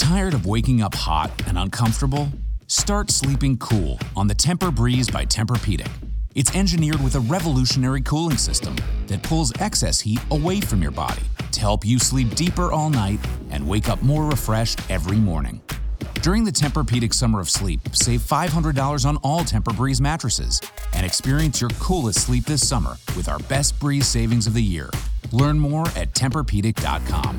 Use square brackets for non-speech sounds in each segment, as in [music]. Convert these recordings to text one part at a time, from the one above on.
Tired of waking up hot and uncomfortable? Start sleeping cool on the Tempur Breeze by Tempur-Pedic. It's engineered with a revolutionary cooling system that pulls excess heat away from your body to help you sleep deeper all night and wake up more refreshed every morning. During the Tempur-Pedic Summer of Sleep, save $500 on all Tempur-Breeze mattresses and experience your coolest sleep this summer with our best breeze savings of the year. Learn more at TempurPedic.com.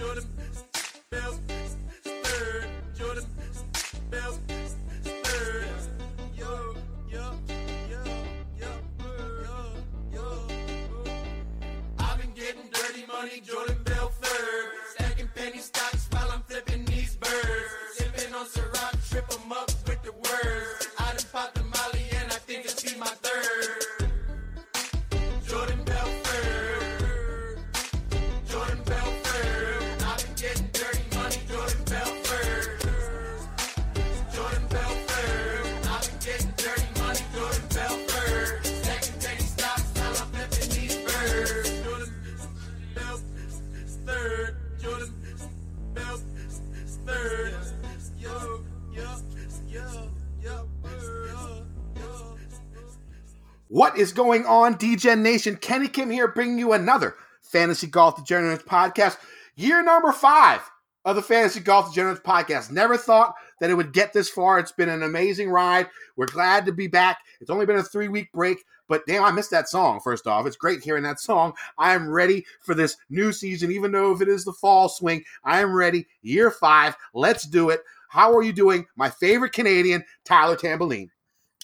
Jordan Bell, third. Jordan Bell, third. Yo, yo, yo, yo, yo, yo. I've been getting dirty money, Jordan What is going on, DGen Nation? Kenny Kim here, bringing you another Fantasy Golf Degenerates podcast. Year number five of the Fantasy Golf Degenerates podcast. Never thought that it would get this far. It's been an amazing ride. We're glad to be back. It's only been a three week break, but damn, I missed that song. First off, it's great hearing that song. I am ready for this new season, even though if it is the fall swing, I am ready. Year five, let's do it. How are you doing? My favorite Canadian, Tyler Tamboline.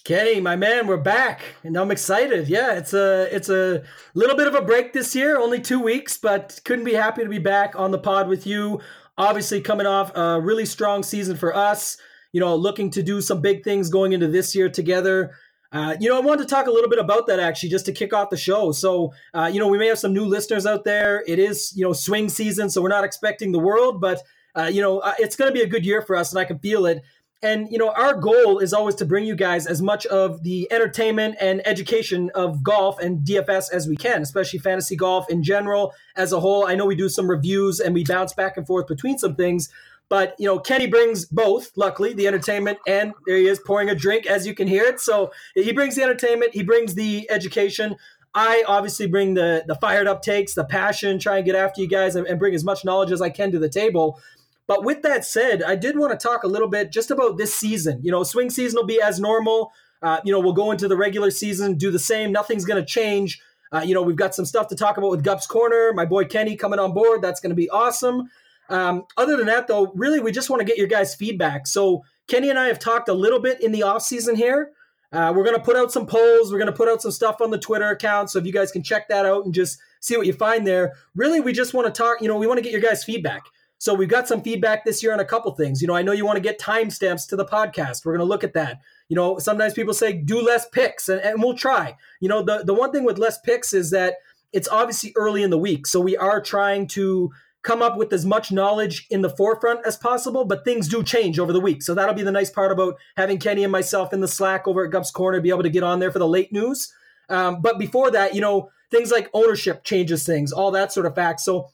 Kenny, my man, we're back, and I'm excited. Yeah, it's a it's a little bit of a break this year, only two weeks, but couldn't be happy to be back on the pod with you. Obviously, coming off a really strong season for us. You know, looking to do some big things going into this year together. Uh, you know, I wanted to talk a little bit about that actually, just to kick off the show. So, uh, you know, we may have some new listeners out there. It is, you know, swing season, so we're not expecting the world, but uh, you know, uh, it's going to be a good year for us, and I can feel it. And you know, our goal is always to bring you guys as much of the entertainment and education of golf and DFS as we can, especially fantasy golf in general as a whole. I know we do some reviews and we bounce back and forth between some things, but you know, Kenny brings both. Luckily, the entertainment and there he is pouring a drink as you can hear it. So he brings the entertainment, he brings the education. I obviously bring the the fired up takes, the passion, try and get after you guys and, and bring as much knowledge as I can to the table. But with that said, I did want to talk a little bit just about this season. You know, swing season will be as normal. Uh, you know, we'll go into the regular season, do the same. Nothing's going to change. Uh, you know, we've got some stuff to talk about with Gups Corner. My boy Kenny coming on board. That's going to be awesome. Um, other than that, though, really, we just want to get your guys' feedback. So Kenny and I have talked a little bit in the off season here. Uh, we're going to put out some polls. We're going to put out some stuff on the Twitter account. So if you guys can check that out and just see what you find there. Really, we just want to talk. You know, we want to get your guys' feedback. So we've got some feedback this year on a couple things. You know, I know you want to get timestamps to the podcast. We're going to look at that. You know, sometimes people say do less picks, and, and we'll try. You know, the the one thing with less picks is that it's obviously early in the week, so we are trying to come up with as much knowledge in the forefront as possible. But things do change over the week, so that'll be the nice part about having Kenny and myself in the Slack over at Gups Corner, be able to get on there for the late news. Um, but before that, you know, things like ownership changes things, all that sort of fact. So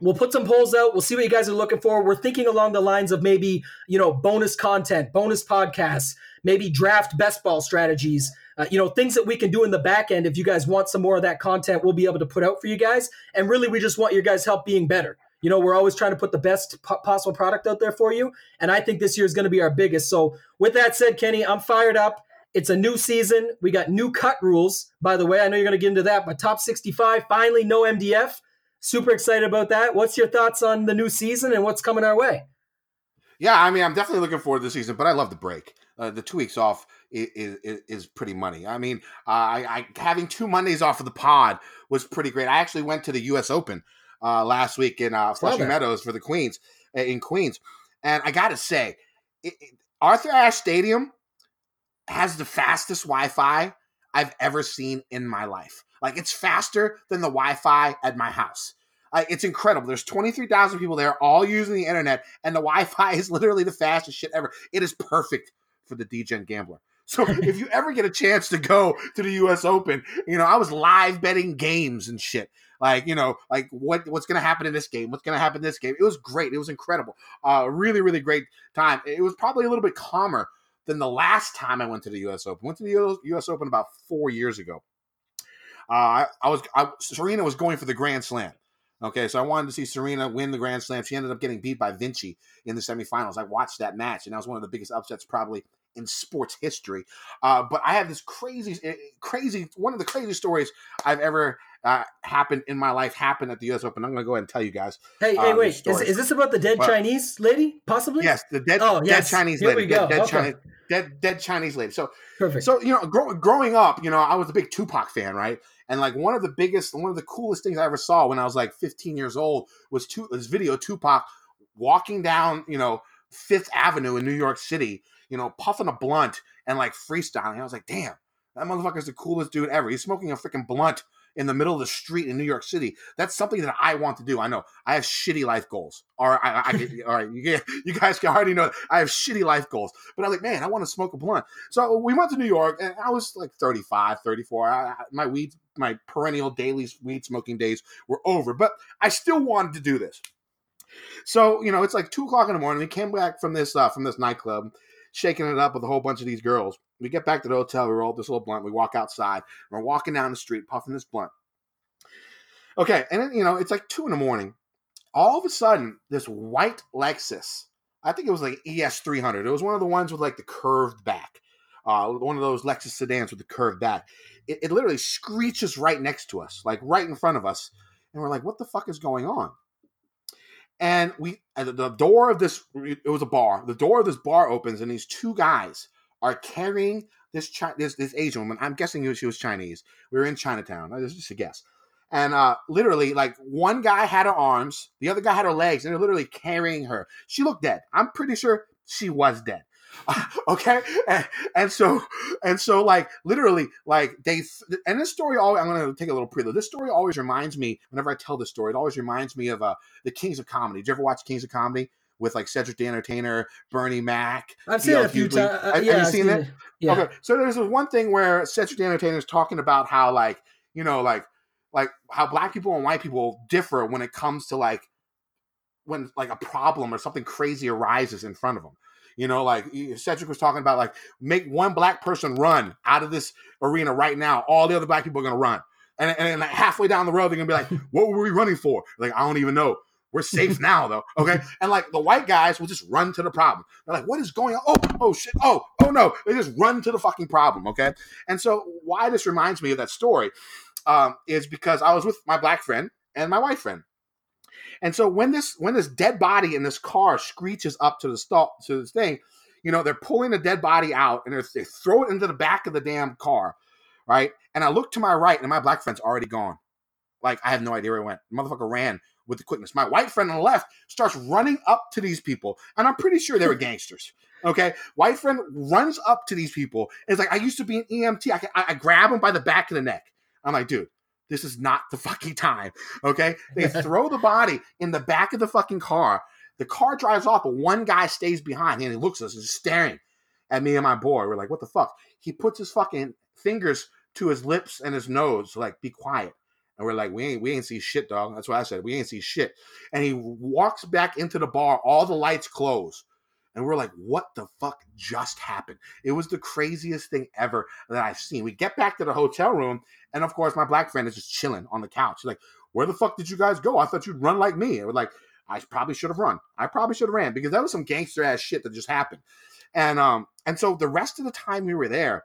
We'll put some polls out. We'll see what you guys are looking for. We're thinking along the lines of maybe, you know, bonus content, bonus podcasts, maybe draft best ball strategies, uh, you know, things that we can do in the back end. If you guys want some more of that content, we'll be able to put out for you guys. And really, we just want your guys' help being better. You know, we're always trying to put the best po- possible product out there for you. And I think this year is going to be our biggest. So, with that said, Kenny, I'm fired up. It's a new season. We got new cut rules, by the way. I know you're going to get into that, but top 65, finally, no MDF. Super excited about that. What's your thoughts on the new season and what's coming our way? Yeah, I mean, I'm definitely looking forward to the season, but I love the break. uh, the two weeks off is, is, is pretty money. I mean, uh, I, I having two Mondays off of the pod was pretty great. I actually went to the U.S. Open uh, last week in uh, Flushing. Meadows for the Queens uh, in Queens, and I got to say, it, it- Arthur Ashe Stadium has the fastest Wi-Fi I've ever seen in my life. Like it's faster than the Wi-Fi at my house. Like it's incredible. There's 23,000 people there, all using the internet, and the [laughs] Wi-Fi is literally the fastest shit ever. It is perfect for the DGen gambler. So [laughs] if you ever get a chance to go to the U.S. Open, you know I was live betting games and shit. Like you know, like what what's going to happen in this game? What's going to happen in this game? It was great. It was incredible. Uh, really, really great time. It was probably a little bit calmer than the last time I went to the U.S. Open. Went to the U.S. Open about four years ago. Uh, I, I was I, Serena was going for the Grand Slam. Okay, so I wanted to see Serena win the Grand Slam. She ended up getting beat by Vinci in the semifinals. I watched that match, and that was one of the biggest upsets probably in sports history. Uh, but I have this crazy, eh, crazy one of the craziest stories I've ever uh, happened in my life happened at the U.S. Open. I'm going to go ahead and tell you guys. Hey, uh, hey, wait. Is, is this about the dead? Chinese lady? Possibly. Yes, the dead, Oh, dead. Chinese Here lady, dead, dead Okay. Chinese, dead, dead Chinese lady. So Perfect. so you know, grow, growing up, you know, I was a big Tupac fan, right? And like one of the biggest, one of the coolest things I ever saw when I was like 15 years old was two, this video Tupac walking down, you know, Fifth Avenue in New York City, you know, puffing a blunt and like freestyling. I was like, damn, that motherfucker's the coolest dude ever. He's smoking a freaking blunt in the middle of the street in New York City. That's something that I want to do. I know I have shitty life goals. Or I, I, I all right, you, you guys can already know I have shitty life goals. But I'm like, man, I want to smoke a blunt. So we went to New York, and I was like 35, 34. I, I- my weed, my perennial daily weed smoking days were over, but I still wanted to do this. So you know, it's like two o'clock in the morning. We came back from this uh, from this nightclub, shaking it up with a whole bunch of these girls. We get back to the hotel. We roll this little blunt. We walk outside. We're walking down the street, puffing this blunt. Okay, and then you know, it's like two in the morning. All of a sudden, this white Lexus. I think it was like ES three hundred. It was one of the ones with like the curved back. Uh, one of those Lexus sedans with the curved back. It, it literally screeches right next to us, like right in front of us, and we're like, "What the fuck is going on?" And we, the door of this, it was a bar. The door of this bar opens, and these two guys are carrying this Chi- this this Asian woman. I'm guessing she was Chinese. We were in Chinatown. This is just a guess. And uh, literally, like one guy had her arms, the other guy had her legs, and they're literally carrying her. She looked dead. I'm pretty sure she was dead. [laughs] okay, and, and so and so, like literally, like they and this story. Always, I'm to take a little prelude. This story always reminds me. Whenever I tell this story, it always reminds me of uh, the Kings of Comedy. Did you ever watch Kings of Comedy with like Cedric the Entertainer, Bernie Mac? I've seen it a few times. Uh, have- have yeah, you I've seen it? Yeah. Okay, so there's this one thing where Cedric the Entertainer is talking about how like you know like like how black people and white people differ when it comes to like when like a problem or something crazy arises in front of them. You know, like Cedric was talking about like make one black person run out of this arena right now. All the other black people are gonna run, and and, and like halfway down the road they're gonna be like, [laughs] "What were we running for?" Like I don't even know. We're safe [laughs] now though. Okay. And like the white guys will just run to the problem. They're like, what is going on? Oh, oh shit. Oh, oh no. They just run to the fucking problem. Okay. And so why this reminds me of that story um, is because I was with my black friend and my white friend. And so when this when this dead body in this car screeches up to the stall to this thing, you know, they're pulling the dead body out and they're, they throw it into the back of the damn car, right? And I look to my right and my black friend's already gone. Like I have no idea where he went. The motherfucker ran with the quickness. My white friend on the left starts running up to these people, and I'm pretty sure they were gangsters. Okay, white friend runs up to these people and is like, "I used to be an EMT. I, can, I, I grab him by the back of the neck." I'm like, "Dude, this is not the fucking time." Okay, they [laughs] throw the body in the back of the fucking car. The car drives off, but one guy stays behind and he looks at us and is staring at me and my boy. We're like, "What the fuck?" He puts his fucking fingers to his lips and his nose, like, "Be quiet." And we're like, we ain't we ain't see shit, dog. That's what I said. We ain't see shit. And he walks back into the bar, all the lights close. And we're like, what the fuck just happened? It was the craziest thing ever that I've seen. We get back to the hotel room, and of course, my black friend is just chilling on the couch. He's like, Where the fuck did you guys go? I thought you'd run like me. And we're like, I probably should have run. I probably should have ran because that was some gangster ass shit that just happened. And um, and so the rest of the time we were there,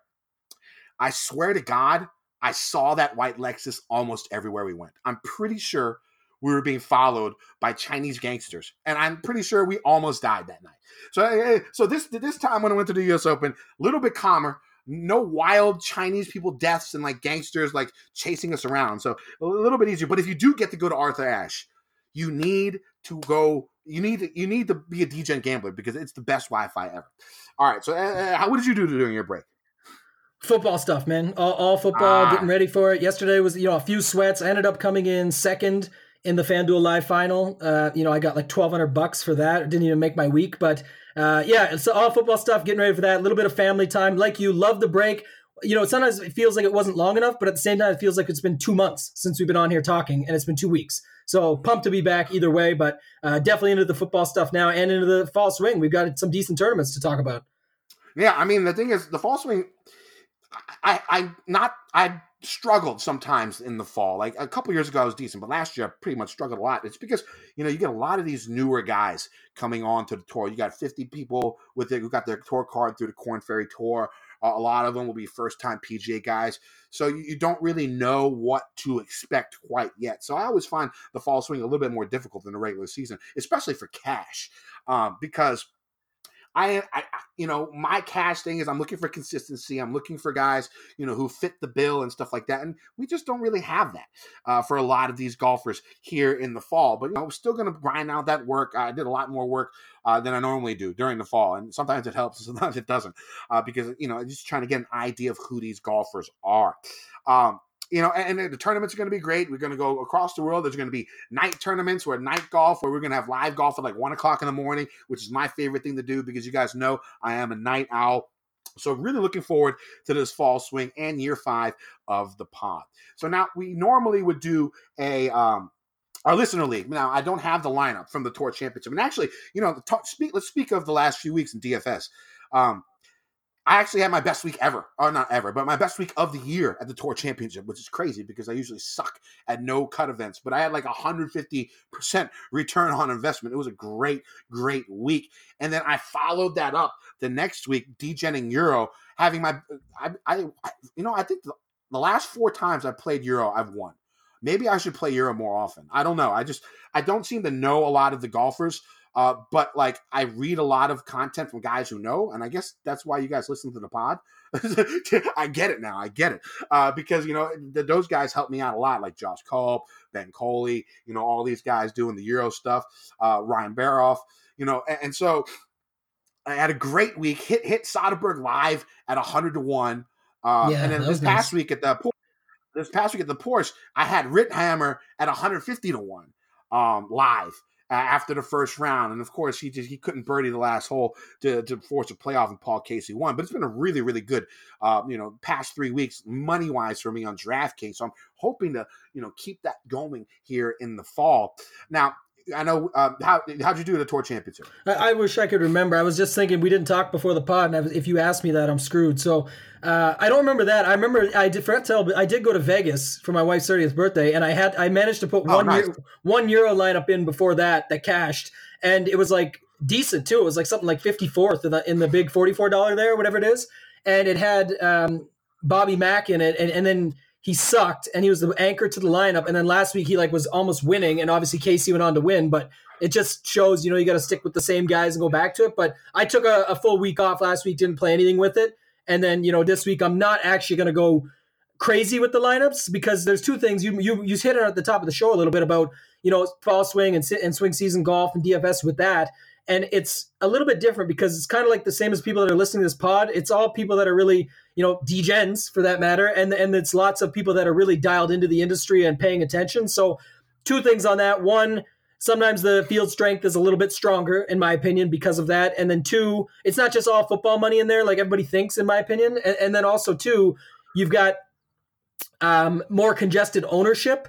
I swear to God, I saw that white Lexus almost everywhere we went. I'm pretty sure we were being followed by Chinese gangsters, and I'm pretty sure we almost died that night. So, so this this time when I went to the U.S. Open, a little bit calmer. No wild Chinese people deaths and like gangsters like chasing us around. So a little bit easier. But if you do get to go to Arthur Ashe, you need to go. You need to, you need to be a DGen gambler because it's the best Wi-Fi ever. All right. So, uh, how what did you do during your break? Football stuff, man. All, all football, Ah. getting ready for it. Yesterday was, you know, a few sweats. I ended up coming in second in the FanDuel Live final. Uh, you know, I got like twelve hundred bucks for that. It didn't even make my week, but uh, yeah, it's all football stuff. Getting ready for that. A little bit of family time. Like you, love the break. You know, sometimes it feels like it wasn't long enough, but at the same time, it feels like it's been two months since we've been on here talking, and it's been two weeks. So pumped to be back either way, but uh, definitely into the football stuff now and into the fall swing. We've got some decent tournaments to talk about. Yeah, I mean the thing is the fall swing. I I not I struggled sometimes in the fall. Like a couple years ago, I was decent, but last year I pretty much struggled a lot. It's because you know you get a lot of these newer guys coming on to the tour. You got 50 people with it who got their tour card through the Corn Ferry Tour. A lot of them will be first time PGA guys, so you, you don't really know what to expect quite yet. So I always find the fall swing a little bit more difficult than the regular season, especially for cash, um, because I, I, you know, my cash thing is I'm looking for consistency. I'm looking for guys, you know, who fit the bill and stuff like that. And we just don't really have that uh, for a lot of these golfers here in the fall. But you know, we're still going to grind out that work. I did a lot more work uh, than I normally do during the fall, and sometimes it helps, [laughs] sometimes it doesn't, uh, because you know, I'm just trying to get an idea of who these golfers are. Um, you know, and, and the tournaments are going to be great. We're going to go across the world. There's going to be night tournaments where night golf, where we're going to have live golf at like one o'clock in the morning, which is my favorite thing to do because you guys know I am a night owl. So really looking forward to this fall swing and year five of the pod. So now we normally would do a um our listener league. Now I don't have the lineup from the tour championship, and actually, you know, talk, speak. Let's speak of the last few weeks in DFS. Um, I actually had my best week ever, or not ever, but my best week of the year at the Tour Championship, which is crazy because I usually suck at no cut events. But I had like a 150% return on investment. It was a great, great week. And then I followed that up the next week, degening Euro, having my, I, I, I you know, I think the, the last four times I played Euro, I've won. Maybe I should play Euro more often. I don't know. I just, I don't seem to know a lot of the golfers. Uh, but like I read a lot of content from guys who know, and I guess that's why you guys listen to the pod. [laughs] I get it now. I get it uh, because you know th- those guys help me out a lot, like Josh Culp, Ben Coley, you know, all these guys doing the Euro stuff, uh, Ryan Baroff, you know, and, and so I had a great week. Hit hit Soderberg live at hundred to one, uh, Yeah, and then this was past week at the this past week at the Porsche, I had Ritthammer at 150 to one um, live uh, after the first round, and of course he just he couldn't birdie the last hole to, to force a playoff, and Paul Casey won. But it's been a really really good, uh, you know, past three weeks money wise for me on DraftKings. So I'm hoping to you know keep that going here in the fall. Now I know uh, how how'd you do at the Tour Championship? I, I wish I could remember. I was just thinking we didn't talk before the pod, and I was, if you ask me that, I'm screwed. So uh, I don't remember that. I remember I did forgot to tell, but I did go to Vegas for my wife's 30th birthday, and I had I managed to put Oh, one nice. euro, one euro lineup in before that that cashed, and it was like decent too. It was like something like 54th in the in the big 44 dollar there, whatever it is, and it had um, Bobby Mack in it, and and then. He sucked, and he was the anchor to the lineup. And then last week he like was almost winning, and obviously Casey went on to win. But it just shows, you know, you got to stick with the same guys and go back to it. But I took a, a full week off last week, didn't play anything with it, and then you know this week I'm not actually going to go crazy with the lineups because there's two things you you you hit it at the top of the show a little bit about you know fall swing and and swing season golf and DFS with that. And it's a little bit different because it's kind of like the same as people that are listening to this pod. It's all people that are really, you know, degens for that matter, and and it's lots of people that are really dialed into the industry and paying attention. So, two things on that: one, sometimes the field strength is a little bit stronger, in my opinion, because of that. And then two, it's not just all football money in there, like everybody thinks, in my opinion. And, and then also two, you've got um, more congested ownership.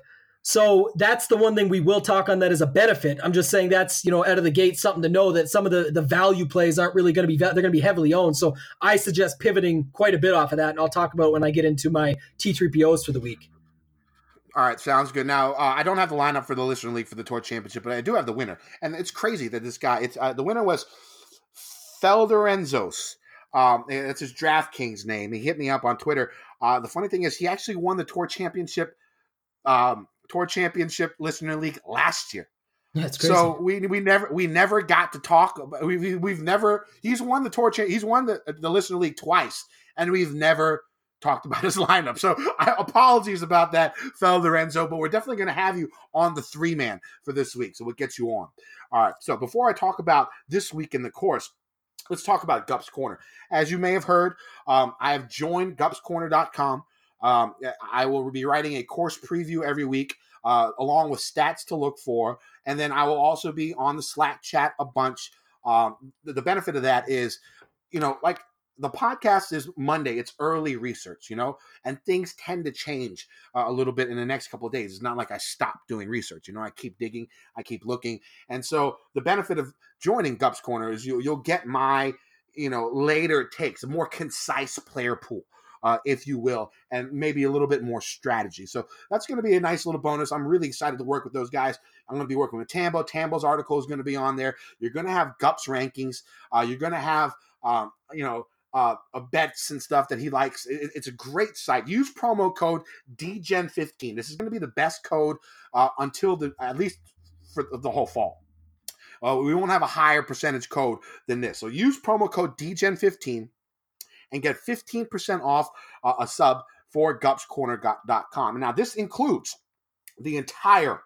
So that's the one thing we will talk on that as a benefit. I'm just saying that's you know out of the gate something to know that some of the the value plays aren't really going to be they're going to be heavily owned. So I suggest pivoting quite a bit off of that, and I'll talk about when I get into my T3POs for the week. All right, sounds good. Now uh, I don't have the lineup for the listener league for the tour championship, but I do have the winner, and it's crazy that this guy. It's uh, the winner was Felderenzos. Um, it's his DraftKings name. He hit me up on Twitter. Uh, the funny thing is, he actually won the tour championship um, Tour Championship Listener League last year. It's crazy. So we we never we never got to talk. About, we, we we've never. He's won the tour. He's won the the listener league twice, and we've never talked about [laughs] his lineup. So I, apologies about that, fellow Lorenzo. But we're definitely going to have you on the three man for this week. So what gets you on? All right. So before I talk about this week in the course. Let's talk about Gups Corner. As you may have heard, um, I have joined GupsCorner.com. Um, I will be writing a course preview every week, uh, along with stats to look for, and then I will also be on the Slack chat a bunch. Um, the, the benefit of that is, you know, like the podcast is Monday. It's early research, you know, and things tend to change uh, a little bit in the next couple of days. It's not like I stop doing research, you know. I keep digging, I keep looking, and so the benefit of joining Gups Corner is you you'll get my you know later takes, a more concise player pool. Uh, if you will, and maybe a little bit more strategy. So that's going to be a nice little bonus. I'm really excited to work with those guys. I'm going to be working with Tambo. Tambo's article is going to be on there. You're going to have Gups rankings. Uh, you're going to have, um, you know, uh, bets and stuff that he likes. It, it's a great site. Use promo code DEGEN15. This is going to be the best code uh, until the at least for the whole fall. Uh, we won't have a higher percentage code than this. So use promo code DEGEN15 and get 15% off uh, a sub for gupscorner.com. Now, this includes the entire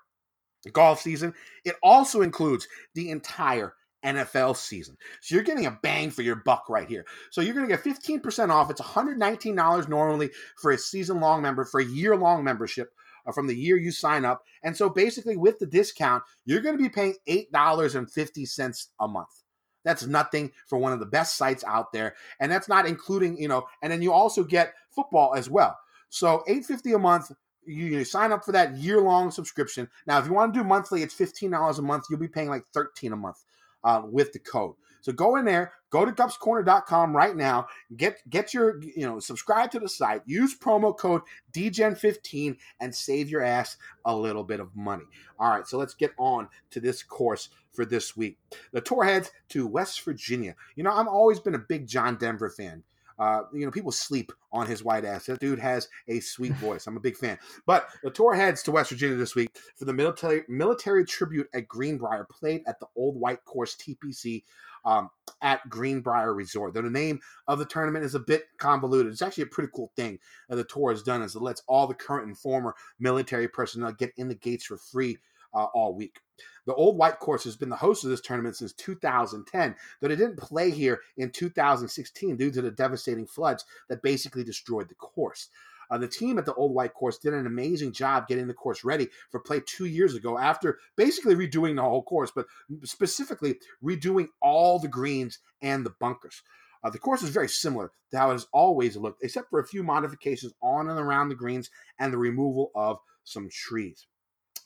golf season. It also includes the entire NFL season. So you're getting a bang for your buck right here. So you're going to get 15% off. It's $119 normally for a season long member, for a year long membership uh, from the year you sign up. And so basically, with the discount, you're going to be paying $8.50 a month. That's nothing for one of the best sites out there. And that's not including, you know, and then you also get football as well. So 850 a month, you, you sign up for that year-long subscription. Now, if you want to do monthly, it's $15 a month. You'll be paying like 13 a month uh, with the code. So go in there, go to gupscorner.com right now, get get your you know subscribe to the site, use promo code DEGEN15 and save your ass a little bit of money. All right, so let's get on to this course for this week. The tour heads to West Virginia. You know, I've always been a big John Denver fan. Uh, you know, people sleep on his white ass. That dude has a sweet [laughs] voice. I'm a big fan. But the tour heads to West Virginia this week for the military military tribute at Greenbrier, played at the Old White Course TPC um, at Greenbrier Resort. Though the name of the tournament is a bit convoluted, it's actually a pretty cool thing that the tour has done is it lets all the current and former military personnel get in the gates for free uh, all week. The Old White Course has been the host of this tournament since 2010, though it didn't play here in 2016 due to the devastating floods that basically destroyed the course. Uh, the team at the Old White Course did an amazing job getting the course ready for play two years ago after basically redoing the whole course, but specifically redoing all the greens and the bunkers. Uh, the course is very similar to how it has always looked, except for a few modifications on and around the greens and the removal of some trees.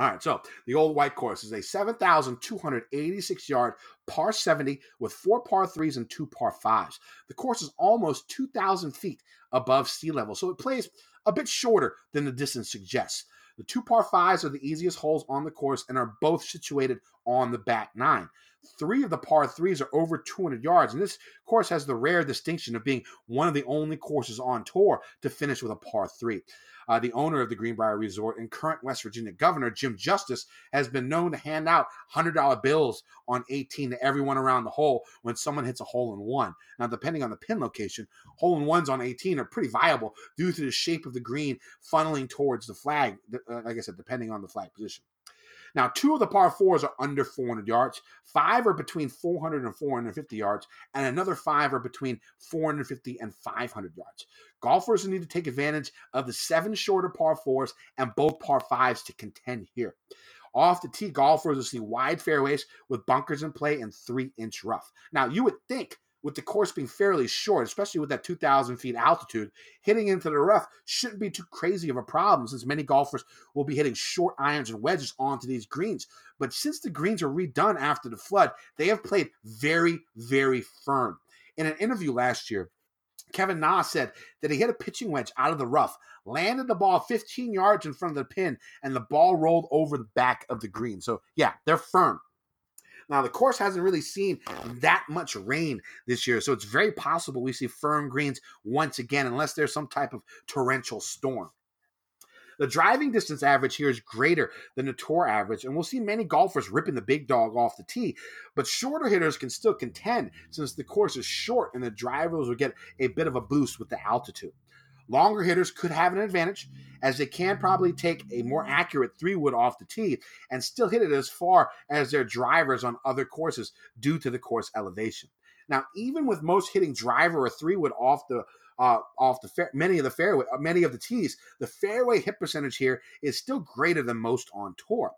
All right, so the old white course is a 7,286 yard par 70 with four par threes and two par fives. The course is almost 2,000 feet above sea level, so it plays a bit shorter than the distance suggests. The two par fives are the easiest holes on the course and are both situated on the back nine. Three of the par threes are over 200 yards, and this course has the rare distinction of being one of the only courses on tour to finish with a par three. Uh, the owner of the Greenbrier Resort and current West Virginia governor, Jim Justice, has been known to hand out $100 bills on 18 to everyone around the hole when someone hits a hole in one. Now, depending on the pin location, hole in ones on 18 are pretty viable due to the shape of the green funneling towards the flag, uh, like I said, depending on the flag position. Now, two of the par fours are under 400 yards, five are between 400 and 450 yards, and another five are between 450 and 500 yards. Golfers need to take advantage of the seven shorter par fours and both par fives to contend here. Off the tee, golfers will see wide fairways with bunkers in play and three inch rough. Now, you would think with the course being fairly short, especially with that 2,000 feet altitude, hitting into the rough shouldn't be too crazy of a problem since many golfers will be hitting short irons and wedges onto these greens. But since the greens were redone after the flood, they have played very, very firm. In an interview last year, Kevin Na said that he hit a pitching wedge out of the rough, landed the ball 15 yards in front of the pin, and the ball rolled over the back of the green. So, yeah, they're firm. Now, the course hasn't really seen that much rain this year, so it's very possible we see firm greens once again, unless there's some type of torrential storm. The driving distance average here is greater than the tour average, and we'll see many golfers ripping the big dog off the tee. But shorter hitters can still contend since the course is short and the drivers will get a bit of a boost with the altitude. Longer hitters could have an advantage as they can probably take a more accurate three wood off the tee and still hit it as far as their drivers on other courses due to the course elevation. Now, even with most hitting driver or three wood off the uh, off the fair, many of the fairway, uh, many of the tees, the fairway hit percentage here is still greater than most on tour.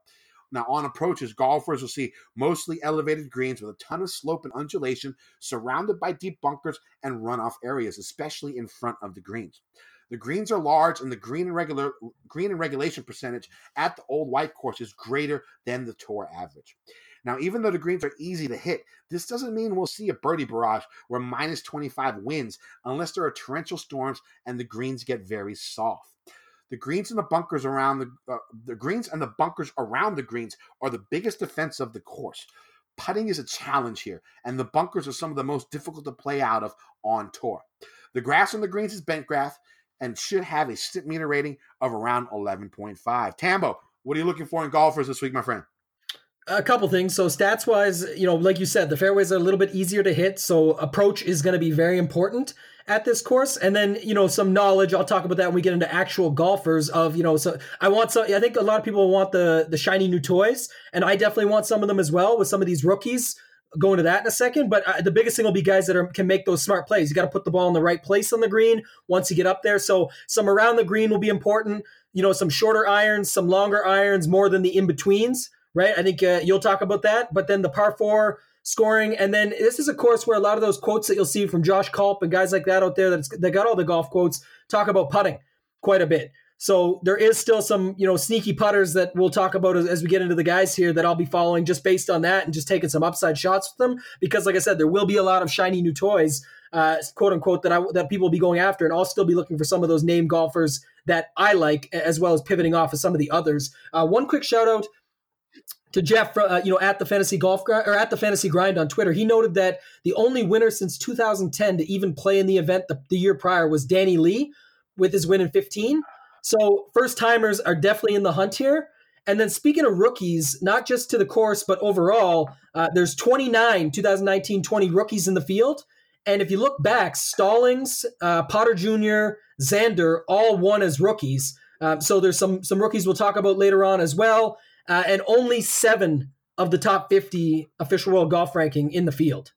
Now, on approaches, golfers will see mostly elevated greens with a ton of slope and undulation, surrounded by deep bunkers and runoff areas, especially in front of the greens. The greens are large, and the green and regular green and regulation percentage at the old white course is greater than the tour average. Now, even though the greens are easy to hit, this doesn't mean we'll see a birdie barrage where minus 25 wins unless there are torrential storms and the greens get very soft. The greens and the bunkers around the uh, the greens and the bunkers around the greens are the biggest defense of the course. Putting is a challenge here, and the bunkers are some of the most difficult to play out of on tour. The grass on the greens is bent grass and should have a Stimpmeter rating of around 11.5. Tambo, what are you looking for in golfers this week, my friend? A couple things. So stats wise, you know, like you said, the fairways are a little bit easier to hit, so approach is going to be very important at this course. And then, you know, some knowledge. I'll talk about that when we get into actual golfers. Of you know, so I want some. I think a lot of people want the the shiny new toys, and I definitely want some of them as well with some of these rookies. Go into that in a second, but uh, the biggest thing will be guys that are, can make those smart plays. You got to put the ball in the right place on the green once you get up there. So some around the green will be important. You know, some shorter irons, some longer irons, more than the in betweens right? I think uh, you'll talk about that. But then the par four scoring, and then this is a course where a lot of those quotes that you'll see from Josh Culp and guys like that out there that that got all the golf quotes talk about putting quite a bit. So there is still some, you know, sneaky putters that we'll talk about as, as, we get into the guys here that I'll be following just based on that and just taking some upside shots with them because, like I said, there will be a lot of shiny new toys, uh, quote unquote, that I that people will be going after, and I'll still be looking for some of those name golfers that I like, as well as pivoting off of some of the others. Uh, one quick shout out to Jeff, uh, you know, at the fantasy golf or at the fantasy grind on Twitter, he noted that the only winner since 2010 to even play in the event the, the year prior was Danny Lee with his win in 15. So first timers are definitely in the hunt here. And then speaking of rookies, not just to the course, but overall, uh, there's 29 2019 20 rookies in the field. And if you look back, Stallings, uh, Potter Jr., Xander, all won as rookies. Um, so there's some some rookies we'll talk about later on as well uh, and only seven of the top 50 official world golf ranking in the field.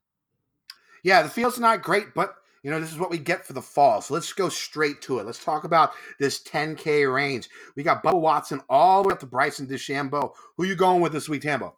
Yeah, the field's not great, but you know, this is what we get for the fall. So let's go straight to it. Let's talk about this 10K range. We got Bubba Watson all the way up to Bryson DeChambeau. Who you going with this week, Tambo?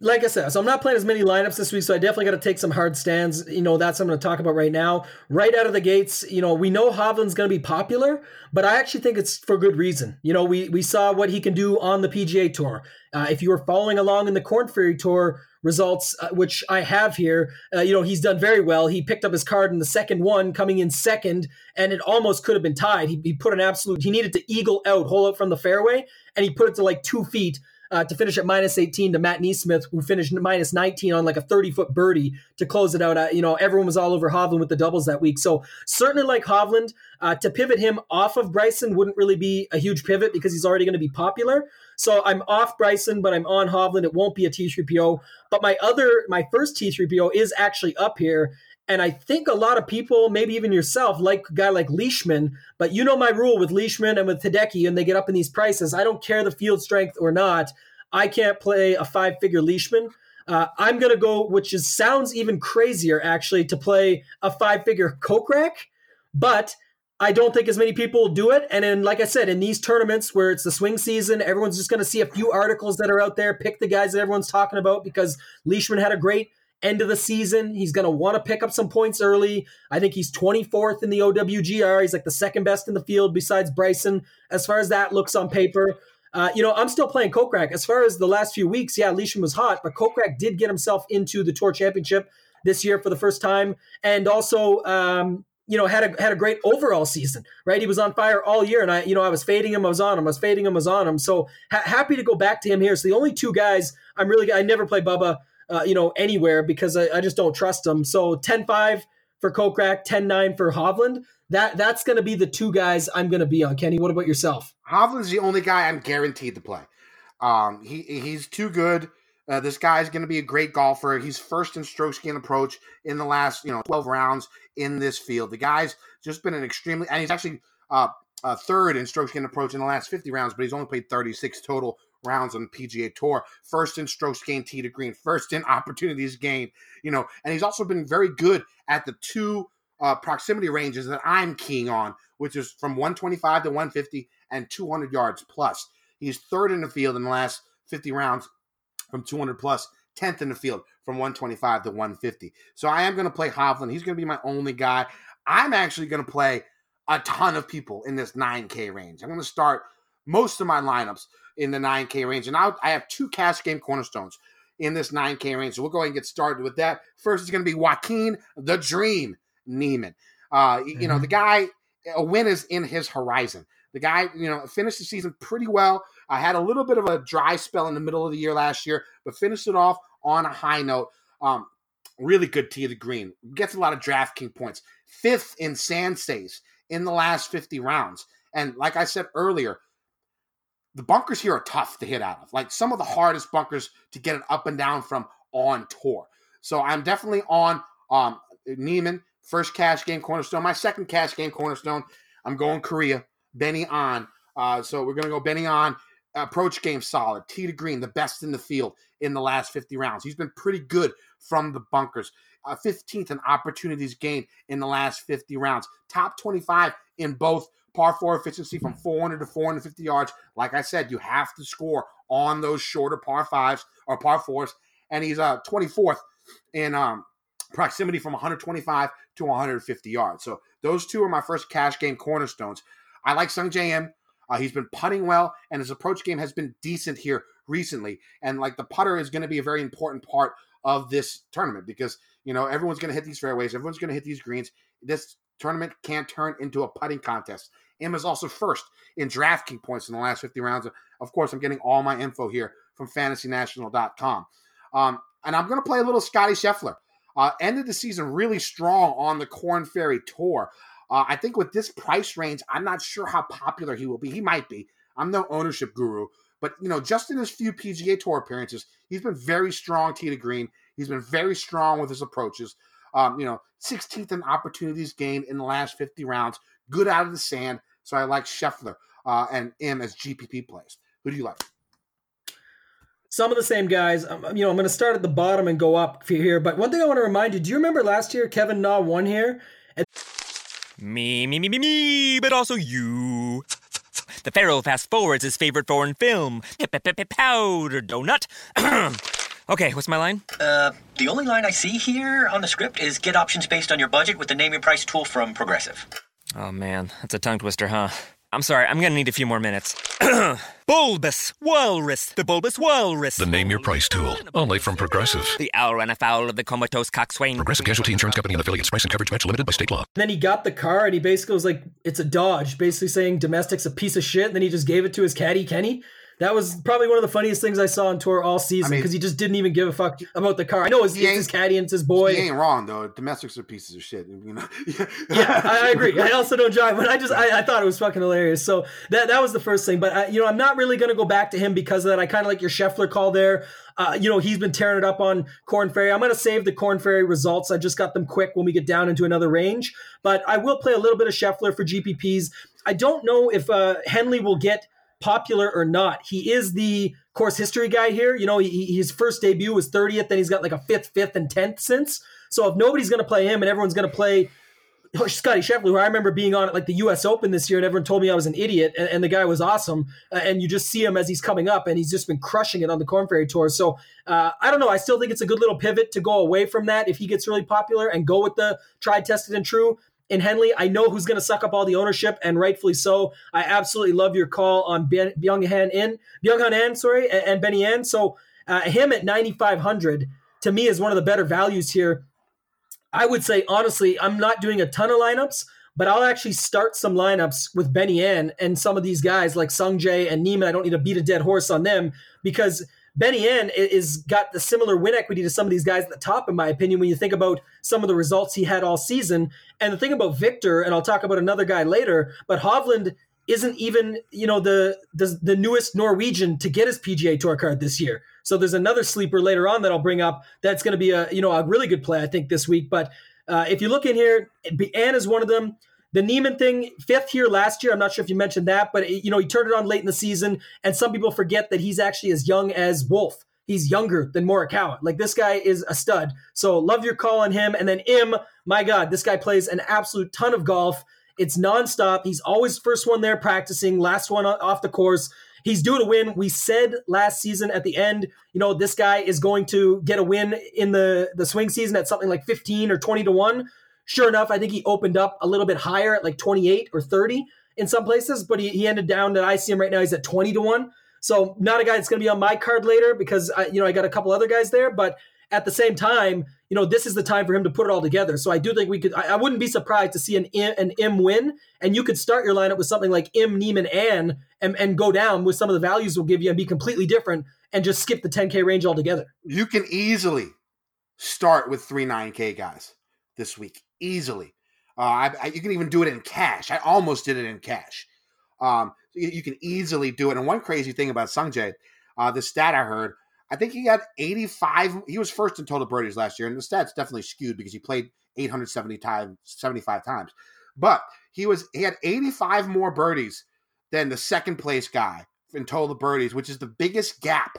Like I said, so I'm not playing as many lineups this week, so I definitely got to take some hard stands. You know, that's I'm going to talk about right now. Right out of the gates, you know, we know Hovland's going to be popular, but I actually think it's for good reason. You know, we we saw what he can do on the PGA Tour. Uh, if you were following along in the Corn Ferry Tour results, uh, which I have here, uh, you know, he's done very well. He picked up his card in the second one, coming in second, and it almost could have been tied. He, he put an absolute, he needed to eagle out, hole out from the fairway, and he put it to like two feet uh, to finish at minus 18 to Matt NeSmith, who finished minus 19 on like a 30 foot birdie to close it out. Uh, you know, everyone was all over Hovland with the doubles that week. So certainly like Hovland, uh, to pivot him off of Bryson wouldn't really be a huge pivot because he's already going to be popular. So I'm off Bryson, but I'm on Hovland. It won't be a T3PO. But my other, my first T3PO is actually up here. And I think a lot of people, maybe even yourself, like a guy like Leishman. But you know my rule with Leishman and with Hideki, and they get up in these prices. I don't care the field strength or not. I can't play a five figure Leishman. Uh, I'm going to go, which is sounds even crazier actually, to play a five figure Kokrak. But I don't think as many people will do it. And then, like I said, in these tournaments where it's the swing season, everyone's just going to see a few articles that are out there, pick the guys that everyone's talking about because Leishman had a great end of the season. He's going to want to pick up some points early. I think he's 24th in the OWGR. He's like the second best in the field besides Bryson, as far as that looks on paper. Uh, you know, I'm still playing Kokrak. As far as the last few weeks, yeah, Leishman was hot, but Kokrak did get himself into the Tour Championship this year for the first time, and also, um, you know, had a had a great overall season. Right, he was on fire all year, and I, you know, I was fading him, I was on him, I was fading him, I was on him. So ha- happy to go back to him here. So the only two guys I'm really, I never play Bubba uh, you know, anywhere because I, I, just don't trust them. So 10-5 for Kokrak, 10-9 for Hovland. that that's going to be the two guys I'm going to be on. Kenny, what about yourself? Hovland's the only guy I'm guaranteed to play. Um, he he's too good. Uh, this guy's going to be a great golfer. He's first in stroke gain approach in the last you know 12 rounds in this field. The guy's just been an extremely and he's actually uh, uh, third in stroke gain approach in the last 50 rounds, but he's only played 36 total rounds on the PGA Tour. First in strokes gained tee to green, first in opportunities gained. You know, and he's also been very good at the two uh, proximity ranges that I'm keying on, which is from 125 to 150 and 200 yards plus. He's third in the field in the last 50 rounds from 200 plus, 10th in the field from 125 to 150. So I am going to play Hovland. He's going to be my only guy. I'm actually going to play a ton of people in this 9K range. I'm going to start most of my lineups in the 9K range. And I'll, I have two cash game cornerstones in this 9K range. So we'll go ahead and get started with that. First is going to be Joaquin the Dream Niemann. Uh, mm-hmm. You know, the mm-hmm. guy, a win is in his horizon. The guy, you know, finished the season pretty well. I had a little bit of a dry spell in the middle of the year last year, but finished it off on a high note. Um, really good tee to green. Gets a lot of DraftKings points. Fifth in sand saves in the last 50 rounds. And like I said earlier, the bunkers here are tough to hit out of. Like some of the hardest bunkers to get it up and down from on tour. So I'm definitely on um, Niemann, first cash game cornerstone. My second cash game cornerstone, I'm going Korea, Benny An. Uh, so we're going to go Benny An. Approach game solid. Tee to green, the best in the field in the last 50 rounds. He's been pretty good from the bunkers. Uh, 15th in opportunities gained in the last 50 rounds. Top 25 in both par four efficiency from 400 to 450 yards. Like I said, you have to score on those shorter par fives or par fours. And he's uh 24th in um proximity from 125 to 150 yards. So those two are my first cash game cornerstones. I like Sungjae Im. Uh, he's been putting well, and his approach game has been decent here recently. And like the putter is going to be a very important part of this tournament because you know everyone's going to hit these fairways, everyone's going to hit these greens. This tournament can't turn into a putting contest. Im is also first in DraftKings points in the last 50 rounds. Of course, I'm getting all my info here from FantasyNational.com. Um, and I'm going to play a little Scotty Scheffler. Uh, ended the season really strong on the Corn Ferry Tour. Uh, I think with this price range, I'm not sure how popular he will be. He might be. I'm no ownership guru, but you know, just in his few PGA Tour appearances, he's been very strong tee to green. He's been very strong with his approaches. Um, you know, 16th in opportunities gained in the last 50 rounds. Good out of the sand. So I like Scheffler uh, and Im as GPP plays. Who do you like? some of the same guys. Um, you know, I'm going to start at the bottom and go up here. But one thing I want to remind you: Do you remember last year Kevin Na won here? And- me, me, me, me, me, but also you. The Pharaoh fast forwards his favorite foreign film, Powder Donut. [clears throat] okay, what's my line? Uh, the only line I see here on the script is get options based on your budget with the name your price tool from Progressive. Oh man, that's a tongue twister, huh? I'm sorry, I'm gonna need a few more minutes. [clears throat] bulbous Walrus, the Bulbous Walrus. The name your price tool, only from Progressive. The owl ran afoul of the comatose coxswain. Progressive Casualty Insurance Company and affiliates. Price and coverage match limited by state law. then he got the car and he basically was like, "It's a Dodge," basically saying domestic's a piece of shit. And then he just gave it to his caddy Kenny. That was probably one of the funniest things I saw on tour all season because I mean, he just didn't even give a fuck about the car. I know it's, it's his caddy and it's his boy. He ain't wrong though. Domestics are pieces of shit. You know. [laughs] yeah, I, I, agree. I also don't drive, but I just I, I, thought it was fucking hilarious. So that that was the first thing. But I, you know, I'm not really gonna go back to him because of that. I kind of like your Scheffler call there. Uh, you know, he's been tearing it up on Corn Ferry. I'm going to save the Corn Ferry results. I just got them quick when we get down into another range. But I will play a little bit of Scheffler for GPPs. I don't know if uh, Henley will get popular or not, he is the course history guy here. You know, he, his first debut was 30th, then he's got like a fifth, fifth, and 10th since. So if nobody's going to play him and everyone's going to play Scotty Scheffler, who I remember being on at like the U.S. Open this year, and everyone told me I was an idiot, and, and the guy was awesome. Uh, and you just see him as he's coming up, and he's just been crushing it on the Corn Ferry Tour. So uh, I don't know. I still think it's a good little pivot to go away from that if he gets really popular and go with the tried, tested, and true in Henley. I know who's going to suck up all the ownership, and rightfully so. I absolutely love your call on Byung Han In, Byeong Hun An, sorry, and, and Benny An. So uh, him at 9,500 to me is one of the better values here. I would say honestly, I'm not doing a ton of lineups, but I'll actually start some lineups with Benny An and some of these guys like Sung Jae and Niemann. I don't need to beat a dead horse on them because Benny An is got the similar win equity to some of these guys at the top, in my opinion, when you think about some of the results he had all season. And the thing about Victor, and I'll talk about another guy later, but Hovland isn't even, you know, the the, the newest Norwegian to get his PGA Tour card this year. So there's another sleeper later on that I'll bring up that's going to be a you know a really good play I think this week. But uh, if you look in here, An is one of them. The Niemann thing, fifth here last year. I'm not sure if you mentioned that, but you know he turned it on late in the season, and some people forget that he's actually as young as Wolff. He's younger than Morikawa. Like this guy is a stud. So love your call on him. And then Im, my God, this guy plays an absolute ton of golf. It's nonstop. He's always first one there practicing, last one off the course. He's due to win. We said last season at the end, you know, this guy is going to get a win in the the swing season at something like 15 or 20 to 1. Sure enough, I think he opened up a little bit higher at like 28 or 30 in some places, but he, he ended down that I see him right now. He's at 20 to 1. So not a guy that's going to be on my card later because I, you know I got a couple other guys there, but at the same time, you know this is the time for him to put it all together. So I do think we could. I, I wouldn't be surprised to see an an Im win, and you could start your lineup with something like Im Niemann and and go down with some of the values we'll give you and be completely different and just skip the 10k range altogether. You can easily start with three 9K guys this week. Easily. Uh, I, I, you can even do it in cash. I almost did it in cash. Um, you, you can easily do it. And one crazy thing about Sungjae, uh, the stat I heard, I think he had 85. He was first in total birdies last year, and the stats definitely skewed because he played 870 times, 75 times. But he was he had 85 more birdies than the second place guy in total birdies, which is the biggest gap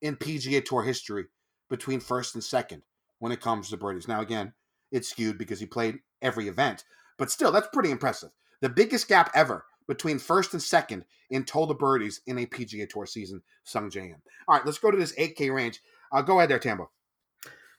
in PGA Tour history between first and second when it comes to birdies. Now, again, it's skewed because he played every event, but still, that's pretty impressive. The biggest gap ever between first and second in total birdies in a PGA Tour season, Sungjae All right, let's go to this 8K range. Uh, go ahead there, Tambo.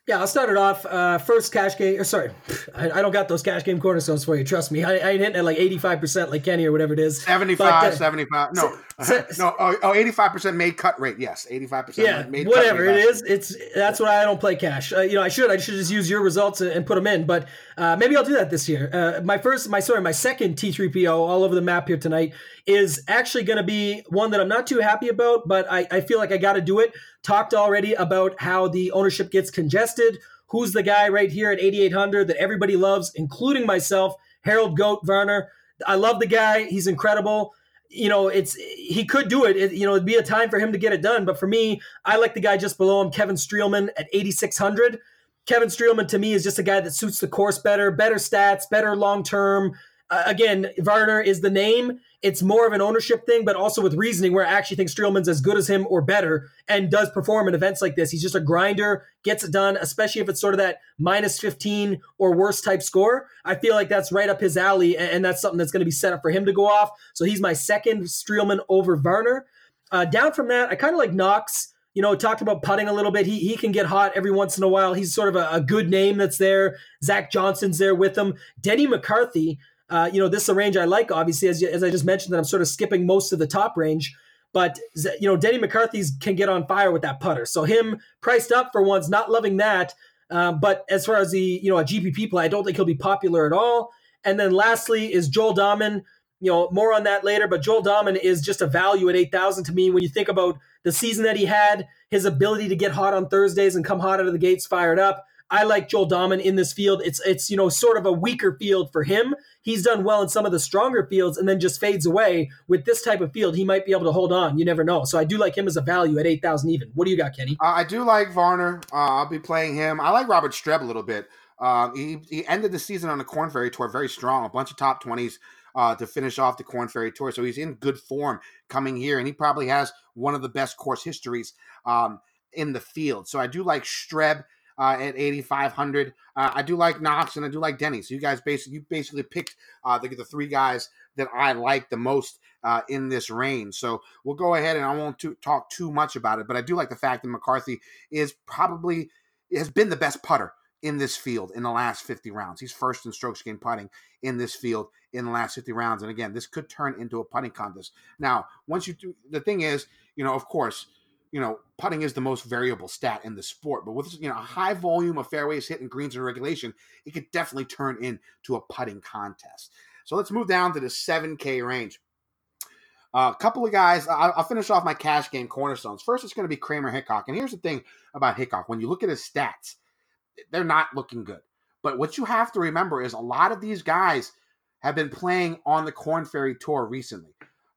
Yeah, I'll start it off. Uh, first cash game, or sorry, [laughs] I, I, don't got those cash game cornerstones for you. Trust me, I, I ain't hitting at like 85% like Kenny or whatever it is. 75, but, uh, 75. No, so, no, oh, oh, 85% made cut rate. Yes, 85% yeah, made whatever it is. It's That's why I don't play cash. Uh, you know, I should. I should just use your results and, and put them in, but uh, maybe I'll do that this year. Uh, my first, my sorry, my second T3PO all over the map here tonight is actually going to be one that I'm not too happy about, but I, I feel like I got to do it. Talked already about how the ownership gets congested who's the guy right here at 8800 that everybody loves, including myself, Harold Goat Varner. I love the guy. He's incredible. You know, it's he could do it. it. You know, it'd be a time for him to get it done. But for me, I like the guy just below him, Kevin Streelman at 8600. Kevin Streelman to me is just a guy that suits the course better, better stats, better long term. Uh, again, Varner is the name. It's more of an ownership thing, but also with reasoning where I actually think Streelman's as good as him or better and does perform in events like this. He's just a grinder, gets it done, especially if it's sort of that minus 15 or worse type score. I feel like that's right up his alley, and that's something that's going to be set up for him to go off. So he's my second Streelman over Varner. Uh, down from that, I kind of like Knox you know, talked about putting a little bit. He he can get hot every once in a while. He's sort of a, a good name that's there. Zach Johnson's there with him. Denny McCarthy, uh, you know, this is a range I like, obviously, as, as I just mentioned, that I'm sort of skipping most of the top range. But, you know, Denny McCarthy's can get on fire with that putter. So him priced up for once, not loving that. Um, but as far as the, you know, a GPP play, I don't think he'll be popular at all. And then lastly is Joel Dahmen. You know, more on that later, but Joel Dahmen is just a value at 8,000 to me when you think about the season that he had, his ability to get hot on Thursdays and come hot out of the gates fired up. I like Joel Dahmen in this field. It's it's you know sort of a weaker field for him. He's done well in some of the stronger fields and then just fades away. With this type of field, he might be able to hold on. You never know. So I do like him as a value at eight thousand even. What do you got, Kenny? Uh, I do like Varner. Uh, I'll be playing him. I like Robert Streb a little bit. Uh, he he ended the season on the Corn Ferry Tour very strong, a bunch of top twenties. Uh, to finish off the Corn Ferry Tour. So he's in good form coming here, and he probably has one of the best course histories um, in the field. So I do like Streb uh, at 8,500. Uh, I do like Knox and I do like Denny. So you guys basically you basically picked uh, the, the three guys that I like the most uh, in this range. So we'll go ahead and I won't to, talk too much about it, but I do like the fact that McCarthy is probably has been the best putter in this field in the last 50 rounds. He's first in strokes gained putting in this field in the last 50 rounds. And again, this could turn into a putting contest. Now, once you do, the thing is, you know, of course, you know, putting is the most variable stat in the sport. But with you know a high volume of fairways hit and greens in regulation, it could definitely turn into a putting contest. So let's move down to the 7K range. Uh, a couple of guys. I'll, I'll finish off my cash game cornerstones. First, it's going to be Kramer Hickok. And here's the thing about Hickok: when you look at his stats, they're not looking good. But what you have to remember is a lot of these guys have been playing on the Corn Ferry Tour recently.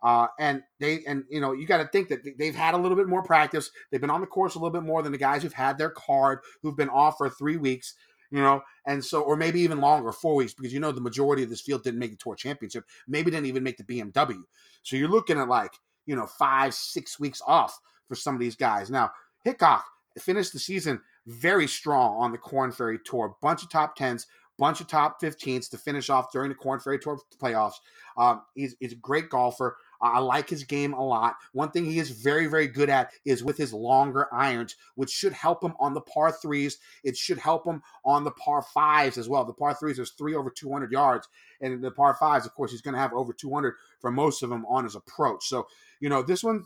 Uh, and they and you know you got to think that they've had a little bit more practice. They've been on the course a little bit more than the guys who've had their card, who've been off for three weeks. You know, and so or maybe even longer, four weeks, because you know the majority of this field didn't make the tour championship, maybe didn't even make the BMW. So you're looking at like you know five, six weeks off for some of these guys. Now Hickok finished the season very strong on the Corn Ferry Tour, bunch of top tens, bunch of top 15s to finish off during the Corn Ferry Tour playoffs. Um, he's, he's a great golfer. I like his game a lot. One thing he is very, very good at is with his longer irons, which should help him on the par threes. It should help him on the par fives as well. The par threes, there's three over 200 yards. And the par fives, of course, he's going to have over 200 for most of them on his approach. So, you know, this one,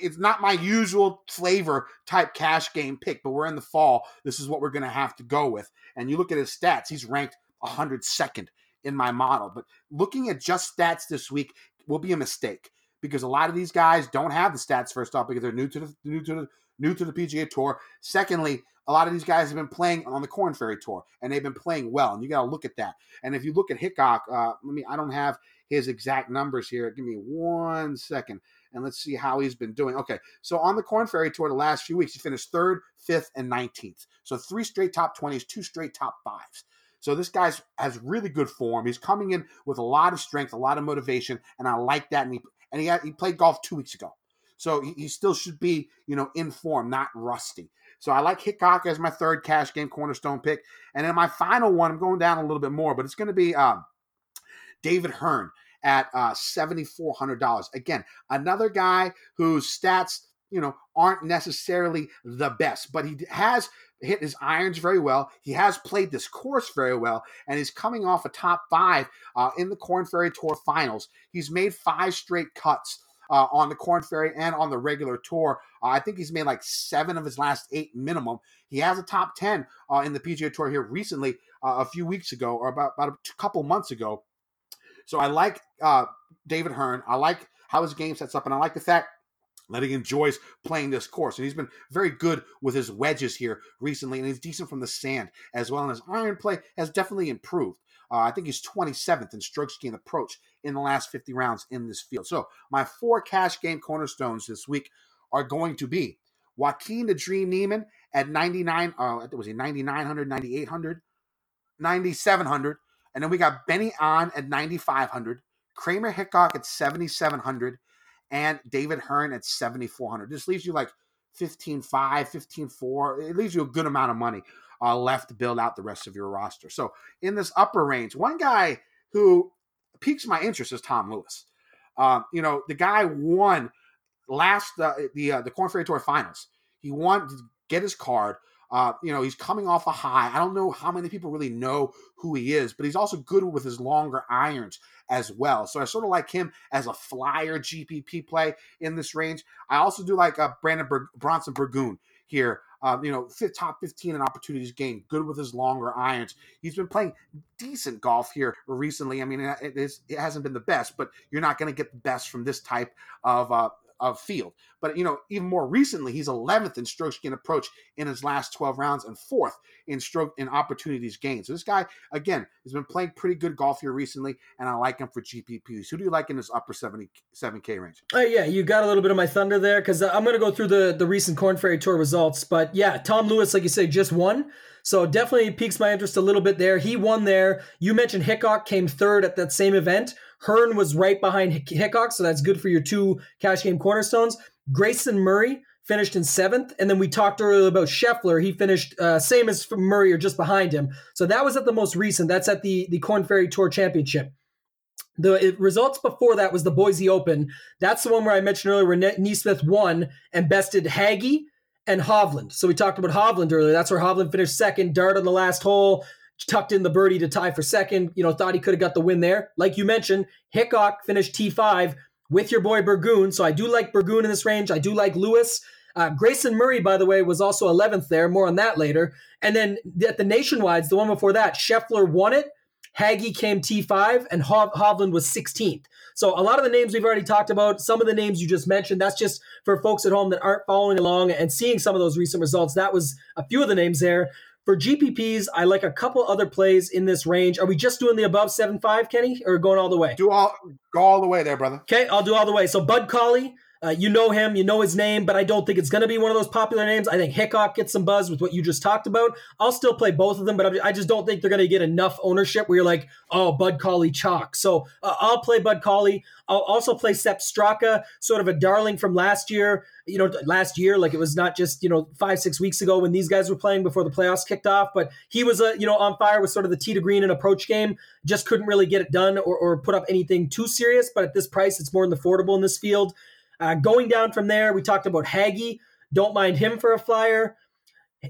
it's not my usual flavor type cash game pick, but we're in the fall. This is what we're going to have to go with. And you look at his stats, he's ranked 102nd in my model. But looking at just stats this week will be a mistake because a lot of these guys don't have the stats first off because they're new to the new to the new to the PGA Tour. Secondly, a lot of these guys have been playing on the Corn Ferry Tour and they've been playing well, and you got to look at that. And if you look at Hickok, uh, let me I don't have his exact numbers here. Give me one second and let's see how he's been doing. Okay, so on the Corn Ferry Tour the last few weeks, he finished third, fifth, and 19th. So three straight top 20s, two straight top fives. So this guy's has really good form. He's coming in with a lot of strength, a lot of motivation, and I like that. And he and he, had, he played golf two weeks ago, so he, he, still should be you know in form, not rusty. So I like Hickok as my third cash game cornerstone pick, and then my final one, I'm going down a little bit more, but it's going to be um, David Hearn at uh, $7,400. Again, another guy whose stats, you know, aren't necessarily the best, but he has hit his irons very well. He has played this course very well, and he's coming off a top five uh, in the Corn Ferry Tour finals. He's made five straight cuts. Uh, on the Corn Ferry and on the regular tour. Uh, I think he's made like seven of his last eight minimum. He has a top 10 uh, in the PGA Tour here recently, uh, a few weeks ago, or about, about a couple months ago. So I like uh, David Hearn. I like how his game sets up, and I like the fact that he enjoys playing this course. And he's been very good with his wedges here recently, and he's decent from the sand as well. And his iron play has definitely improved. Uh, I think he's 27th in strokes gained approach in the last 50 rounds in this field. So my four cash game cornerstones this week are going to be Joaquin the Dream Niemann at 99. Uh, was he 9,900, 9,800, 9,700. And then we got Benny An at 9,500, Kramer Hickok at 7,700, and David Hearn at 7,400. This leaves you like 15.5, 15.4. It leaves you a good amount of money uh, left to build out the rest of your roster. So in this upper range, one guy who piques my interest is Tom Lewis. Um, you know, the guy won last uh, the uh, the Corn Ferry Tour Finals. He won to get his card. Uh, you know, he's coming off a high. I don't know how many people really know who he is, but he's also good with his longer irons as well. So I sort of like him as a flyer GPP play in this range. I also do like uh, Brandon Bronson Burgoon here. Um, you know, top 15 in opportunities gained, good with his longer irons. He's been playing decent golf here recently. I mean, it, is, it hasn't been the best, but you're not going to get the best from this type of uh, of field. But you know, even more recently, he's 11th in strokes gained approach in his last 12 rounds and fourth in stroke in opportunities gained. So this guy, again, has been playing pretty good golf here recently, and I like him for GPPs. Who do you like in his upper 77k range? Uh, yeah, you got a little bit of my thunder there because uh, I'm going to go through the the recent Corn Ferry Tour results. But yeah, Tom Lewis, like you say, just won. So definitely piques my interest a little bit there. He won there. You mentioned Hickok came third at that same event. Hearn was right behind Hickok, so that's good for your two cash game cornerstones. Grayson Murray finished in seventh, and then we talked earlier about Scheffler. He finished uh, same as Murray or just behind him. So that was at the most recent. That's at the the Corn Ferry Tour Championship. The it, results before that was the Boise Open. That's the one where I mentioned earlier where NeSmith won and bested Hagy and Hovland. So we talked about Hovland earlier. That's where Hovland finished second, dart on the last hole tucked in the birdie to tie for second. You know, thought he could have got the win there. Like you mentioned, Hickok finished T5 with your boy Burgoon. So I do like Burgoon in this range. I do like Lewis. Uh, Grayson Murray, by the way, was also 11th there. More on that later. And then at the Nationwides, the one before that, Scheffler won it. Hagy came T5 and Hovland was 16th. So a lot of the names we've already talked about, some of the names you just mentioned, that's just for folks at home that aren't following along and seeing some of those recent results. That was a few of the names there. For GPPs, I like a couple other plays in this range. Are we just doing the above seven five, Kenny, or going all the way? Do all go all the way there, brother. Okay, I'll do all the way. So Bud Cauley, uh, you know him, you know his name, but I don't think it's going to be one of those popular names. I think Hickok gets some buzz with what you just talked about. I'll still play both of them, but I just don't think they're going to get enough ownership where you're like, oh, Bud Cauley chalk. So uh, I'll play Bud Cauley. I'll also play Sepp Straka, sort of a darling from last year. You know, last year, like it was not just you know five six weeks ago when these guys were playing before the playoffs kicked off, but he was a uh, you know on fire with sort of the tee to green and approach game. Just couldn't really get it done or, or put up anything too serious. But at this price, it's more than affordable in this field. Uh, going down from there, we talked about Hagy. Don't mind him for a flyer.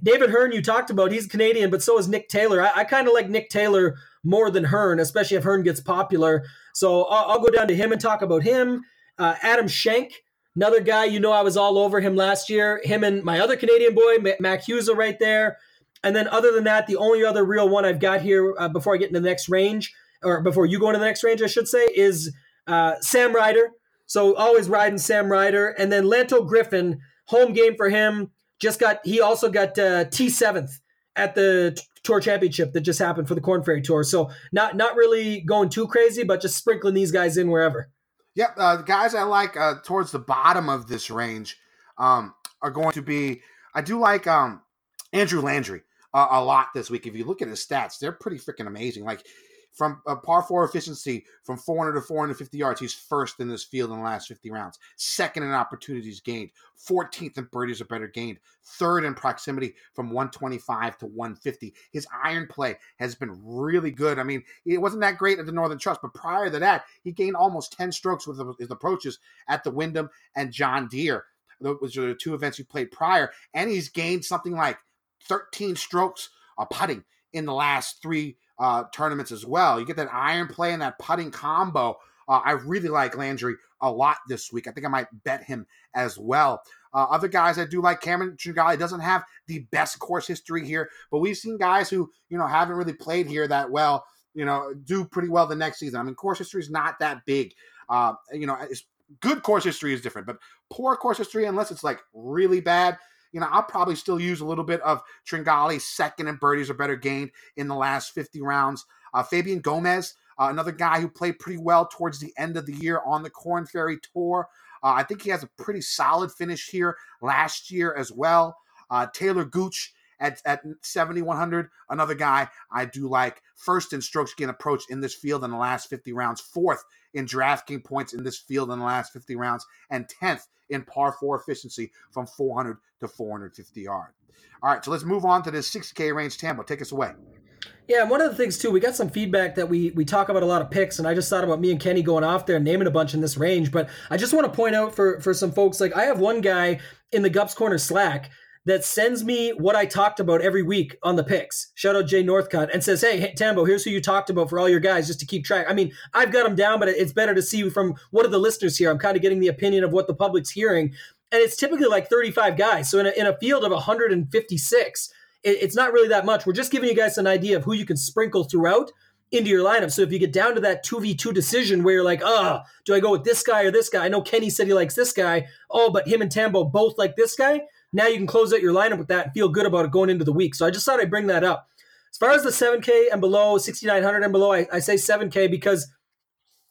David Hearn, you talked about, he's Canadian, but so is Nick Taylor. I, I kind of like Nick Taylor more than Hearn, especially if Hearn gets popular. So I'll, I'll go down to him and talk about him. Uh, Adam Schenk, another guy, you know, I was all over him last year. Him and my other Canadian boy, Mac Hughes, are right there. And then other than that, the only other real one I've got here uh, before I get into the next range, or before you go into the next range, I should say, is uh, Sam Ryder. So always riding Sam Ryder, and then Lanto Griffin, home game for him. Just got he also got uh, T seventh at the tour championship that just happened for the Corn Ferry Tour. So not not really going too crazy, but just sprinkling these guys in wherever. Yep, uh, the guys I like uh, towards the bottom of this range um, are going to be. I do like um, Andrew Landry uh, a lot this week. If you look at his stats, they're pretty freaking amazing. Like from a par four efficiency from 400 to 450 yards, he's first in this field in the last 50 rounds. Second in opportunities gained. 14th in birdies or better gained. Third in proximity from 125 to 150. His iron play has been really good. I mean, it wasn't that great at the Northern Trust, but prior to that, he gained almost 10 strokes with his approaches at the Wyndham and John Deere. Those are the two events he played prior. And he's gained something like 13 strokes of putting in the last three uh, tournaments as well. You get that iron play and that putting combo. Uh, I really like Landry a lot this week. I think I might bet him as well. Uh, other guys I do like Cameron Tringale doesn't have the best course history here, but we've seen guys who you know haven't really played here that well. You know, do pretty well the next season. I mean, course history is not that big. Uh, you know, good course history is different, but poor course history, unless it's like really bad, you know, I'll probably still use a little bit of Tringale second and birdies are better gained in the last 50 rounds. Uh, Fabian Gomez, uh, another guy who played pretty well towards the end of the year on the Corn Ferry Tour. Uh, I think he has a pretty solid finish here last year as well. Uh, Taylor Gooch at, at 7,100, another guy I do like. First in strokes gain approach in this field in the last 50 rounds, fourth in DraftKings points in this field in the last 50 rounds, and 10th in par four efficiency from 400 to 450 yards. All right, so let's move on to this 6K range. Tambo, take us away. Yeah, and one of the things too, we got some feedback that we we talk about a lot of picks, and I just thought about me and Kenny going off there and naming a bunch in this range. But I just want to point out for for some folks, like I have one guy in the Gups Corner Slack that sends me what I talked about every week on the picks. Shout out Jay Northcutt and says, "Hey, Tambo, here's who you talked about for all your guys, just to keep track." I mean, I've got them down, but it's better to see from what are the listeners here. I'm kind of getting the opinion of what the public's hearing, and it's typically like 35 guys. So in a, in a field of 156, it, it's not really that much. We're just giving you guys an idea of who you can sprinkle throughout into your lineup. So if you get down to that 2v2 decision where you're like, oh, do I go with this guy or this guy? I know Kenny said he likes this guy. Oh, but him and Tambo both like this guy. Now you can close out your lineup with that and feel good about it going into the week. So I just thought I'd bring that up. As far as the 7K and below, 6,900 and below, I, I say 7K because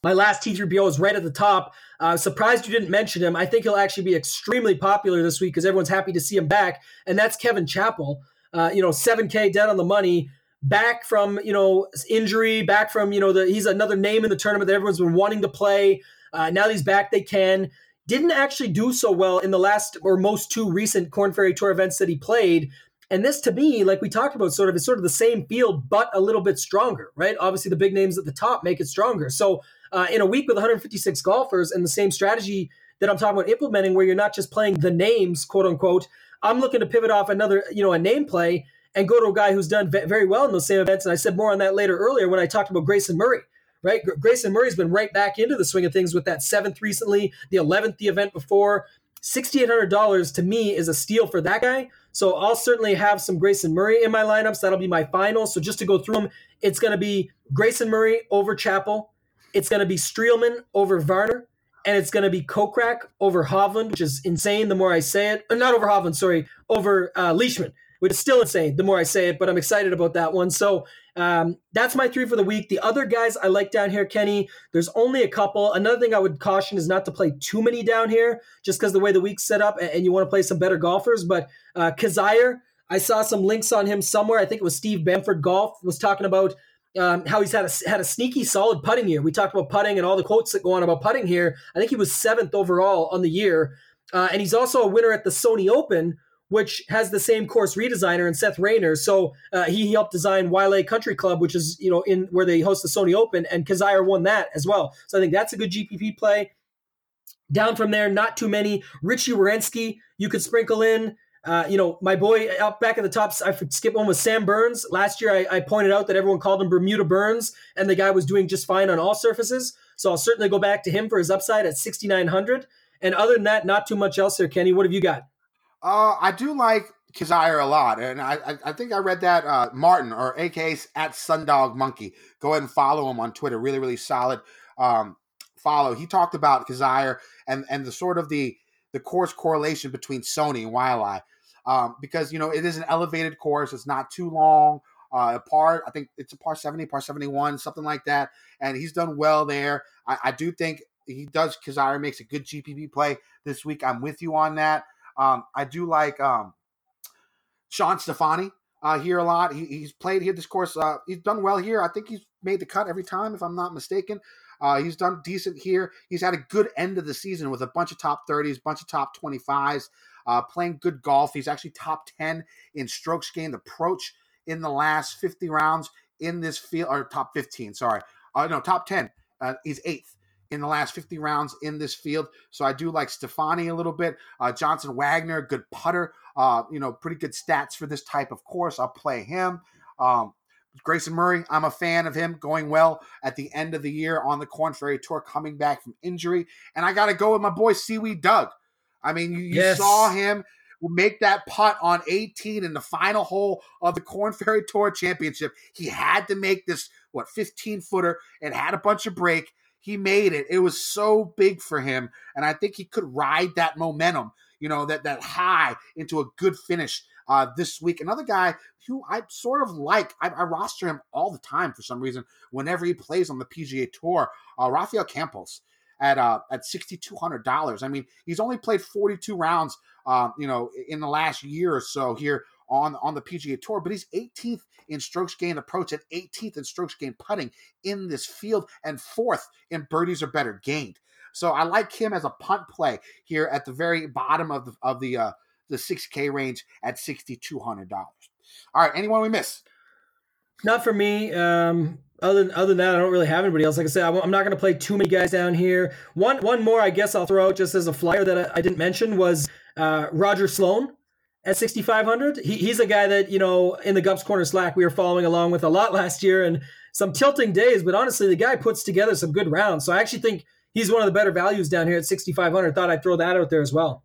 my last T3PO is right at the top. Uh, surprised you didn't mention him. I think he'll actually be extremely popular this week because everyone's happy to see him back, and that's Kevin Chappell. Uh, you know, 7K dead on the money, back from you know injury, back from you know the he's another name in the tournament that everyone's been wanting to play. Uh, now he's back, they can didn't actually do so well in the last or most two recent Corn Ferry Tour events that he played. And this to me, like we talked about, sort of is sort of the same field, but a little bit stronger, right? Obviously, the big names at the top make it stronger. So, uh, in a week with 156 golfers and the same strategy that I'm talking about implementing, where you're not just playing the names, quote unquote, I'm looking to pivot off another, you know, a name play and go to a guy who's done very well in those same events. And I said more on that later earlier when I talked about Grayson Murray right? Grayson Murray's been right back into the swing of things with that seventh recently, the 11th, the event before. $6,800 to me is a steal for that guy. So I'll certainly have some Grayson Murray in my lineups. That'll be my final. So just to go through them, it's going to be Grayson Murray over Chappell. it's going to be Streelman over Varner, and it's going to be Kokrak over Hovland, which is insane the more I say it. Not over Hovland, sorry, over uh, Leishman, which is still insane the more I say it, but I'm excited about that one. So um, that's my three for the week. The other guys I like down here, Kenny, there's only a couple. Another thing I would caution is not to play too many down here, just because the way the week's set up and, and you want to play some better golfers. But uh, Kizzire, I saw some links on him somewhere. I think it was Steve Bamford Golf was talking about um, how he's had a had a sneaky solid putting year. We talked about putting and all the quotes that go on about putting here. I think he was seventh overall on the year, uh, and he's also a winner at the Sony Open, which has the same course redesigner and Seth Raynor. So uh, he helped design Waialae Country Club, which is you know in where they host the Sony Open, and Kizzire won that as well. So I think that's a good GPP play. Down from there, not too many. Richie Werenski, you could sprinkle in. Uh, you know, my boy up back at the top, I skip one with Sam Burns. Last year, I, I, pointed out that everyone called him Bermuda Burns, and the guy was doing just fine on all surfaces. So I'll certainly go back to him for his upside at 6,900. And other than that, not too much else there, Kenny. What have you got? Uh, I do like Kizzire a lot, and I, I, think I read that uh, Martin or AKA at Sundog Monkey. Go ahead and follow him on Twitter. Really, really solid um, follow. He talked about Kizzire and and the sort of the the course correlation between Sony and Waialae um, because you know it is an elevated course. It's not too long. Uh, a par, I think it's a par 70, par 71, something like that. And he's done well there. I, I do think he does. Kizzire makes a good GPP play this week. I'm with you on that. Um, I do like um, Shawn Stefani uh, here a lot. He, he's played here this course. Uh, he's done well here. I think he's made the cut every time, if I'm not mistaken. Uh, he's done decent here. He's had a good end of the season with a bunch of top 30s, bunch of top 25s uh, playing good golf. He's actually top 10 in strokes gained approach in the last 50 rounds in this field, or top 15, sorry. Uh, no, top 10. Uh, he's eighth in the last 50 rounds in this field. So I do like Stefani a little bit. Uh, Johnson Wagner, good putter. Uh, you know, pretty good stats for this type of course. I'll play him. Um, Grayson Murray, I'm a fan of him going well at the end of the year on the Corn Ferry Tour, coming back from injury. And I got to go with my boy Seaweed Doug. I mean, you, you yes. saw him make that putt on 18 in the final hole of the Corn Ferry Tour Championship. He had to make this, what, 15 footer and had a bunch of break. He made it. It was so big for him. And I think he could ride that momentum, you know, that, that high into a good finish uh, this week. Another guy who I sort of like, I, I, roster him all the time for some reason whenever he plays on the PGA Tour, uh, Rafael Campos at uh, at sixty two hundred dollars. I mean, he's only played forty two rounds, uh, you know, in the last year or so here on on the PGA Tour, but he's 18th in strokes gained approach and 18th in strokes gained putting in this field, and fourth in birdies or better gained. So I like him as a punt play here at the very bottom of the of the uh, the 6K range at sixty two hundred dollars. All right, anyone we miss? Not for me. Um, other than, other than that, I don't really have anybody else. Like I said, I'm not going to play too many guys down here. One one more, I guess I'll throw out just as a flyer that I, I didn't mention was uh, Roger Sloan at 6,500. He, he's a guy that, you know, in the Gups Corner Slack, we were following along with a lot [laughs] last year and some tilting days, but honestly, the guy puts together some good rounds. So I actually think he's one of the better values down here at 6,500. Thought I'd throw that out there as well.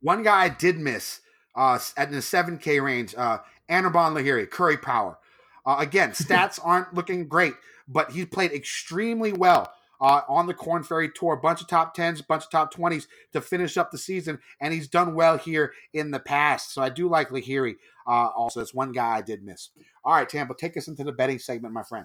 One guy I did miss uh, at the 7K range, uh, Anirban Lahiri, Curry Power. Uh, again, [laughs] stats aren't looking great, but he played extremely well uh, on the Corn Ferry Tour. Bunch of top tens, bunch of top twenties to finish up the season, and he's done well here in the past. So I do like Lahiri. Uh, also, it's one guy I did miss. All right, Tambo, take us into the betting segment, my friend.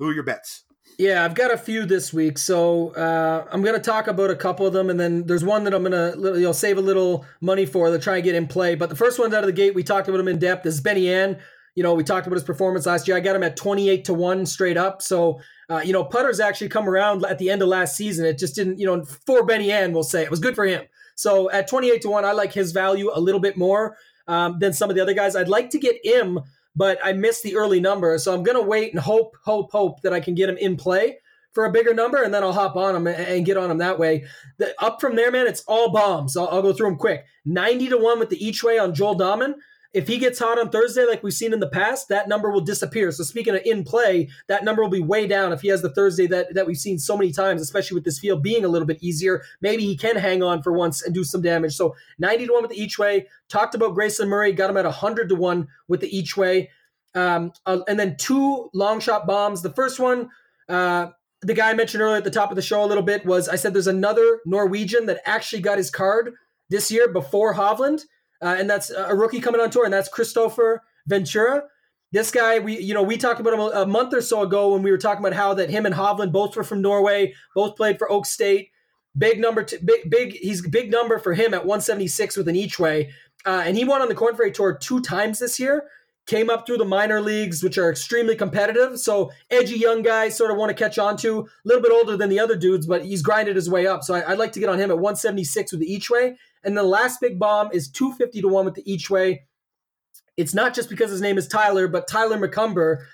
Who are your bets? Yeah, I've got a few this week, so uh, I'm going to talk about a couple of them, and then there's one that I'm going to you know save a little money for to try and get in play. But the first one's out of the gate, we talked about him in depth, This is Benny An. You know, we talked about his performance last year. I got him at 28 to 1 straight up. So, uh, you know, putters actually come around at the end of last season. It just didn't, you know, for Benny An, we'll say it was good for him. So at 28 to 1, I like his value a little bit more um, than some of the other guys. I'd like to get him, but I missed the early number. So I'm going to wait and hope, hope, hope that I can get him in play for a bigger number, and then I'll hop on him and get on him that way. The, up from there, man, it's all bombs. I'll, I'll, go through them quick. 90 to 1 with the each way on Joel Dahmen. If he gets hot on Thursday, like we've seen in the past, that number will disappear. So speaking of in play, that number will be way down if he has the Thursday that, that we've seen so many times, especially with this field being a little bit easier. Maybe he can hang on for once and do some damage. So 90 to 1 with the each way. Talked about Grayson Murray, got him at 100 to 1 with the each way. Um, uh, and then two long shot bombs. The first one, uh, the guy I mentioned earlier at the top of the show a little bit was I said there's another Norwegian that actually got his card this year before Hovland, uh, and that's a rookie coming on tour, and that's Kristoffer Ventura. This guy, we you know we talked about him a, a month or so ago when we were talking about how that him and Hovland both were from Norway, both played for Oak State. Big number, t- big big. He's big number for him at 176 with an each way, uh, and he won on the Corn Ferry Tour two times this year came up through the minor leagues, which are extremely competitive. So edgy young guy, sort of want to catch on to. A little bit older than the other dudes, but he's grinded his way up. So I, would like to get on him at 176 with the each way. And the last big bomb is 250 to 1 with the each way. It's not just because his name is Tyler, but Tyler McCumber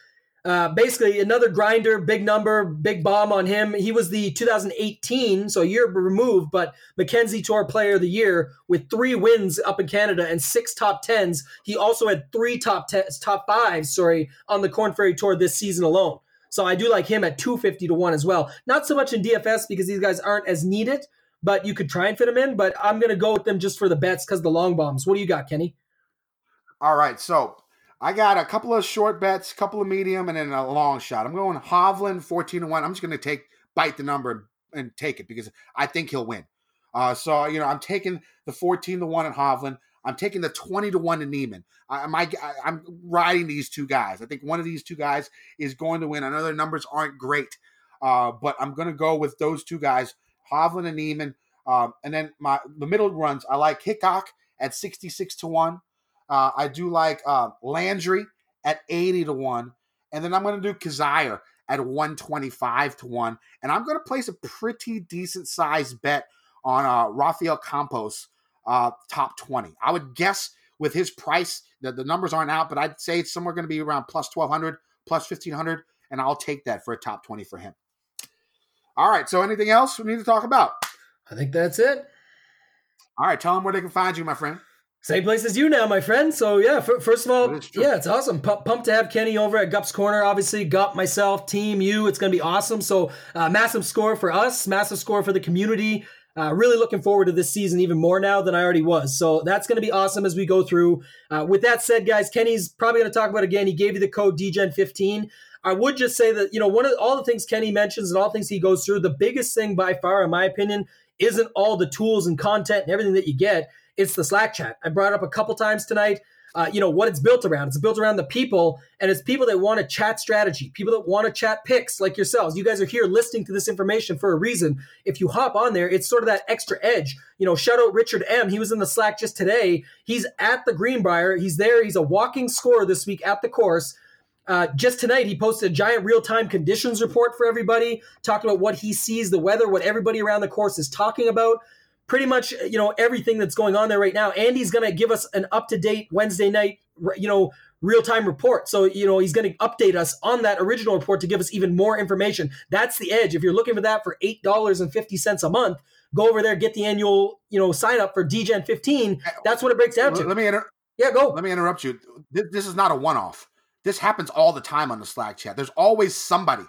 uh, basically, another grinder, big number, big bomb on him. He was the 2018, so a year removed, but Mackenzie Tour Player of the Year with three wins up in Canada and six top tens. He also had three top tens, top fives, sorry, on the Corn Ferry Tour this season alone. So I do like him at 250 to 1 as well. Not so much in DFS because these guys aren't as needed, but you could try and fit them in. But I'm going to go with them just for the bets because the long bombs. What do you got, Kenny? All right. So I got a couple of short bets, a couple of medium, and then a long shot. I'm going Hovland 14 to 1. I'm just going to take bite the number and take it because I think he'll win. Uh, so, you know, I'm taking the 14 to 1 at Hovland. I'm taking the 20 to 1 to Niemann. I, I, I'm riding these two guys. I think one of these two guys is going to win. I know their numbers aren't great, uh, but I'm going to go with those two guys, Hovland and Niemann. Um, and then my the middle runs, I like Hickok at 66 to 1. Uh, I do like uh, Landry at 80 to 1. And then I'm going to do Kizzire at 125 to 1. And I'm going to place a pretty decent sized bet on uh, Rafael Campos, uh, top 20. I would guess with his price, the, the numbers aren't out, but I'd say it's somewhere going to be around plus 1200, plus 1500. And I'll take that for a top 20 for him. All right. So anything else we need to talk about? I think that's it. All right. Tell them where they can find you, my friend. Same place as you now, my friend. So yeah, f- first of all, yeah, it's awesome. P- pumped to have Kenny over at Gup's Corner. Obviously, Gup, myself, team, you. It's going to be awesome. So uh, massive score for us, massive score for the community. Uh, really looking forward to this season even more now than I already was. So that's going to be awesome as we go through. Uh, with that said, guys, Kenny's probably going to talk about it again. He gave you the code DEGEN15. I would just say that you know one of all the things Kenny mentions and all things he goes through. The biggest thing by far, in my opinion, isn't all the tools and content and everything that you get it's the Slack chat. I brought up a couple times tonight. Uh, you know what it's built around. It's built around the people, and it's people that want to chat strategy, people that want to chat picks like yourselves. You guys are here listening to this information for a reason. If you hop on there, it's sort of that extra edge. You know, shout out Richard M. He was in the Slack just today. He's at the Greenbrier. He's there. He's a walking score this week at the course. Uh, just tonight, he posted a giant real time conditions report for everybody, talked about what he sees, the weather, what everybody around the course is talking about pretty much you know everything that's going on there right now. Andy's going to give us an up to date Wednesday night, you know, real time report. So you know he's going to update us on that original report to give us even more information. That's the edge. If you're looking for that for eight dollars and fifty cents a month, go over there get the annual you know sign up for DEGEN fifteen. That's what it breaks down to. Let me inter- yeah go. Let me interrupt you. This is not a one off. This happens all the time on the Slack chat. There's always somebody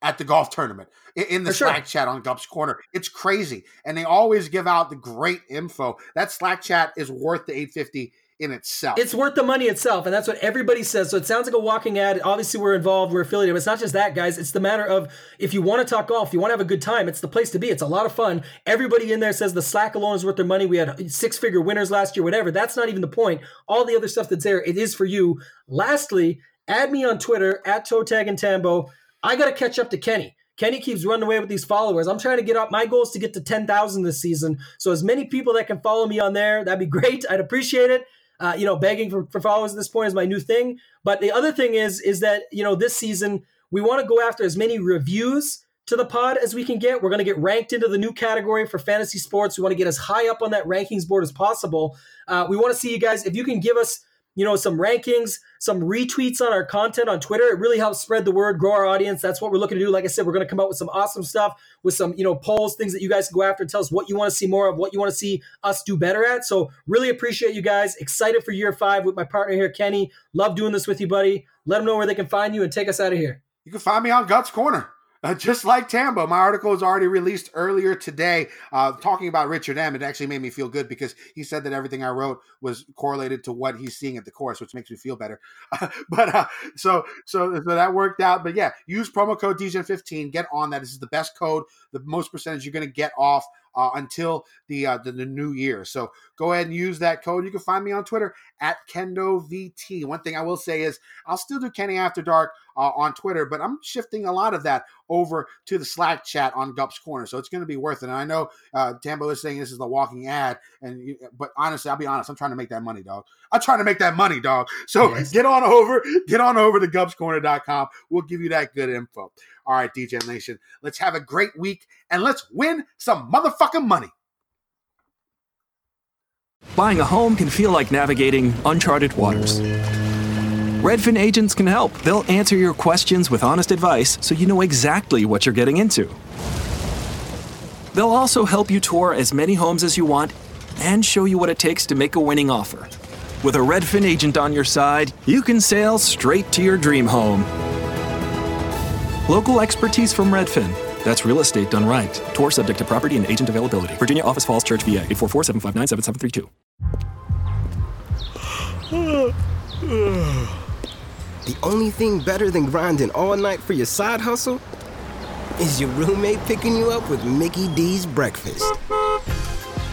at the golf tournament in the For Slack sure. chat on Gup's Corner. It's crazy. And they always give out the great info. That Slack chat is worth the 850 in itself. It's worth the money itself, and that's what everybody says. So it sounds like a walking ad. Obviously, we're involved, we're affiliated. But it's not just that, guys. It's the matter of if you want to talk golf, you want to have a good time, it's the place to be. It's a lot of fun. Everybody in there says the Slack alone is worth their money. We had six figure winners last year, whatever. That's not even the point. All the other stuff that's there, it is for you. Lastly, add me on Twitter at Toe Tag and Tambo. I got to catch up to Kenny. Kenny keeps running away with these followers. I'm trying to get up. My goal is to get to 10,000 this season. So as many people that can follow me on there, that'd be [laughs] great. I'd appreciate it. Uh, you know, begging for, for followers at this point is my new thing. But the other thing is, is that you know, this season we want to go after as many reviews to the pod as we can get. We're going to get ranked into the new category for fantasy sports. We want to get as high up on that rankings board as possible. Uh, we want to see you guys if you can give us you know, some rankings, some retweets on our content on Twitter. It really helps spread the word, grow our audience. That's what we're looking to do. Like I said, we're going to come out with some awesome stuff, with some, you know, polls, things that you guys can go after and tell us what you want to see more of, what you want to see us do better at. So really appreciate you guys. Excited for year five with my partner here, Kenny. Love doing this with you, buddy. Let them know where they can find you and take us out of here. You can find me on Gups Corner. Uh, just like Tambo, my article was already released earlier today, uh, talking about Richard M. It actually made me feel good because he said that everything I wrote was correlated to what he's seeing at the course, which makes me feel better. [laughs] but uh, so, so so that worked out. But yeah, use promo code DEGEN15. Get on that. This is the best code, the most percentage you're going to get off uh, until the, uh, the the new year. So go ahead and use that code. You can find me on Twitter at KendoVT. One thing I will say is I'll still do Kenny After Dark uh, on Twitter, but I'm shifting a lot of that over to the Slack chat on Gup's Corner. So it's going to be worth it. And I know uh, Tambo is saying this is the walking ad, and you, but honestly, I'll be honest, I'm trying to make that money, dog. I'm trying to make that money, dog. So Yes. get on over, get on over to GupsCorner.com. We'll give you that good info. All right, DJ Nation, let's have a great week and let's win some motherfucking money. Buying a home can feel like navigating uncharted waters. Redfin agents can help. They'll answer your questions with honest advice so you know exactly what you're getting into. They'll also help you tour as many homes as you want and show you what it takes to make a winning offer. With a Redfin agent on your side, you can sail straight to your dream home. Local expertise from Redfin. That's real estate done right. Tour subject to property and agent availability. Virginia Office Falls Church, VA 844 759 7732. The only thing better than grinding all night for your side hustle is your roommate picking you up with Mickey D's breakfast.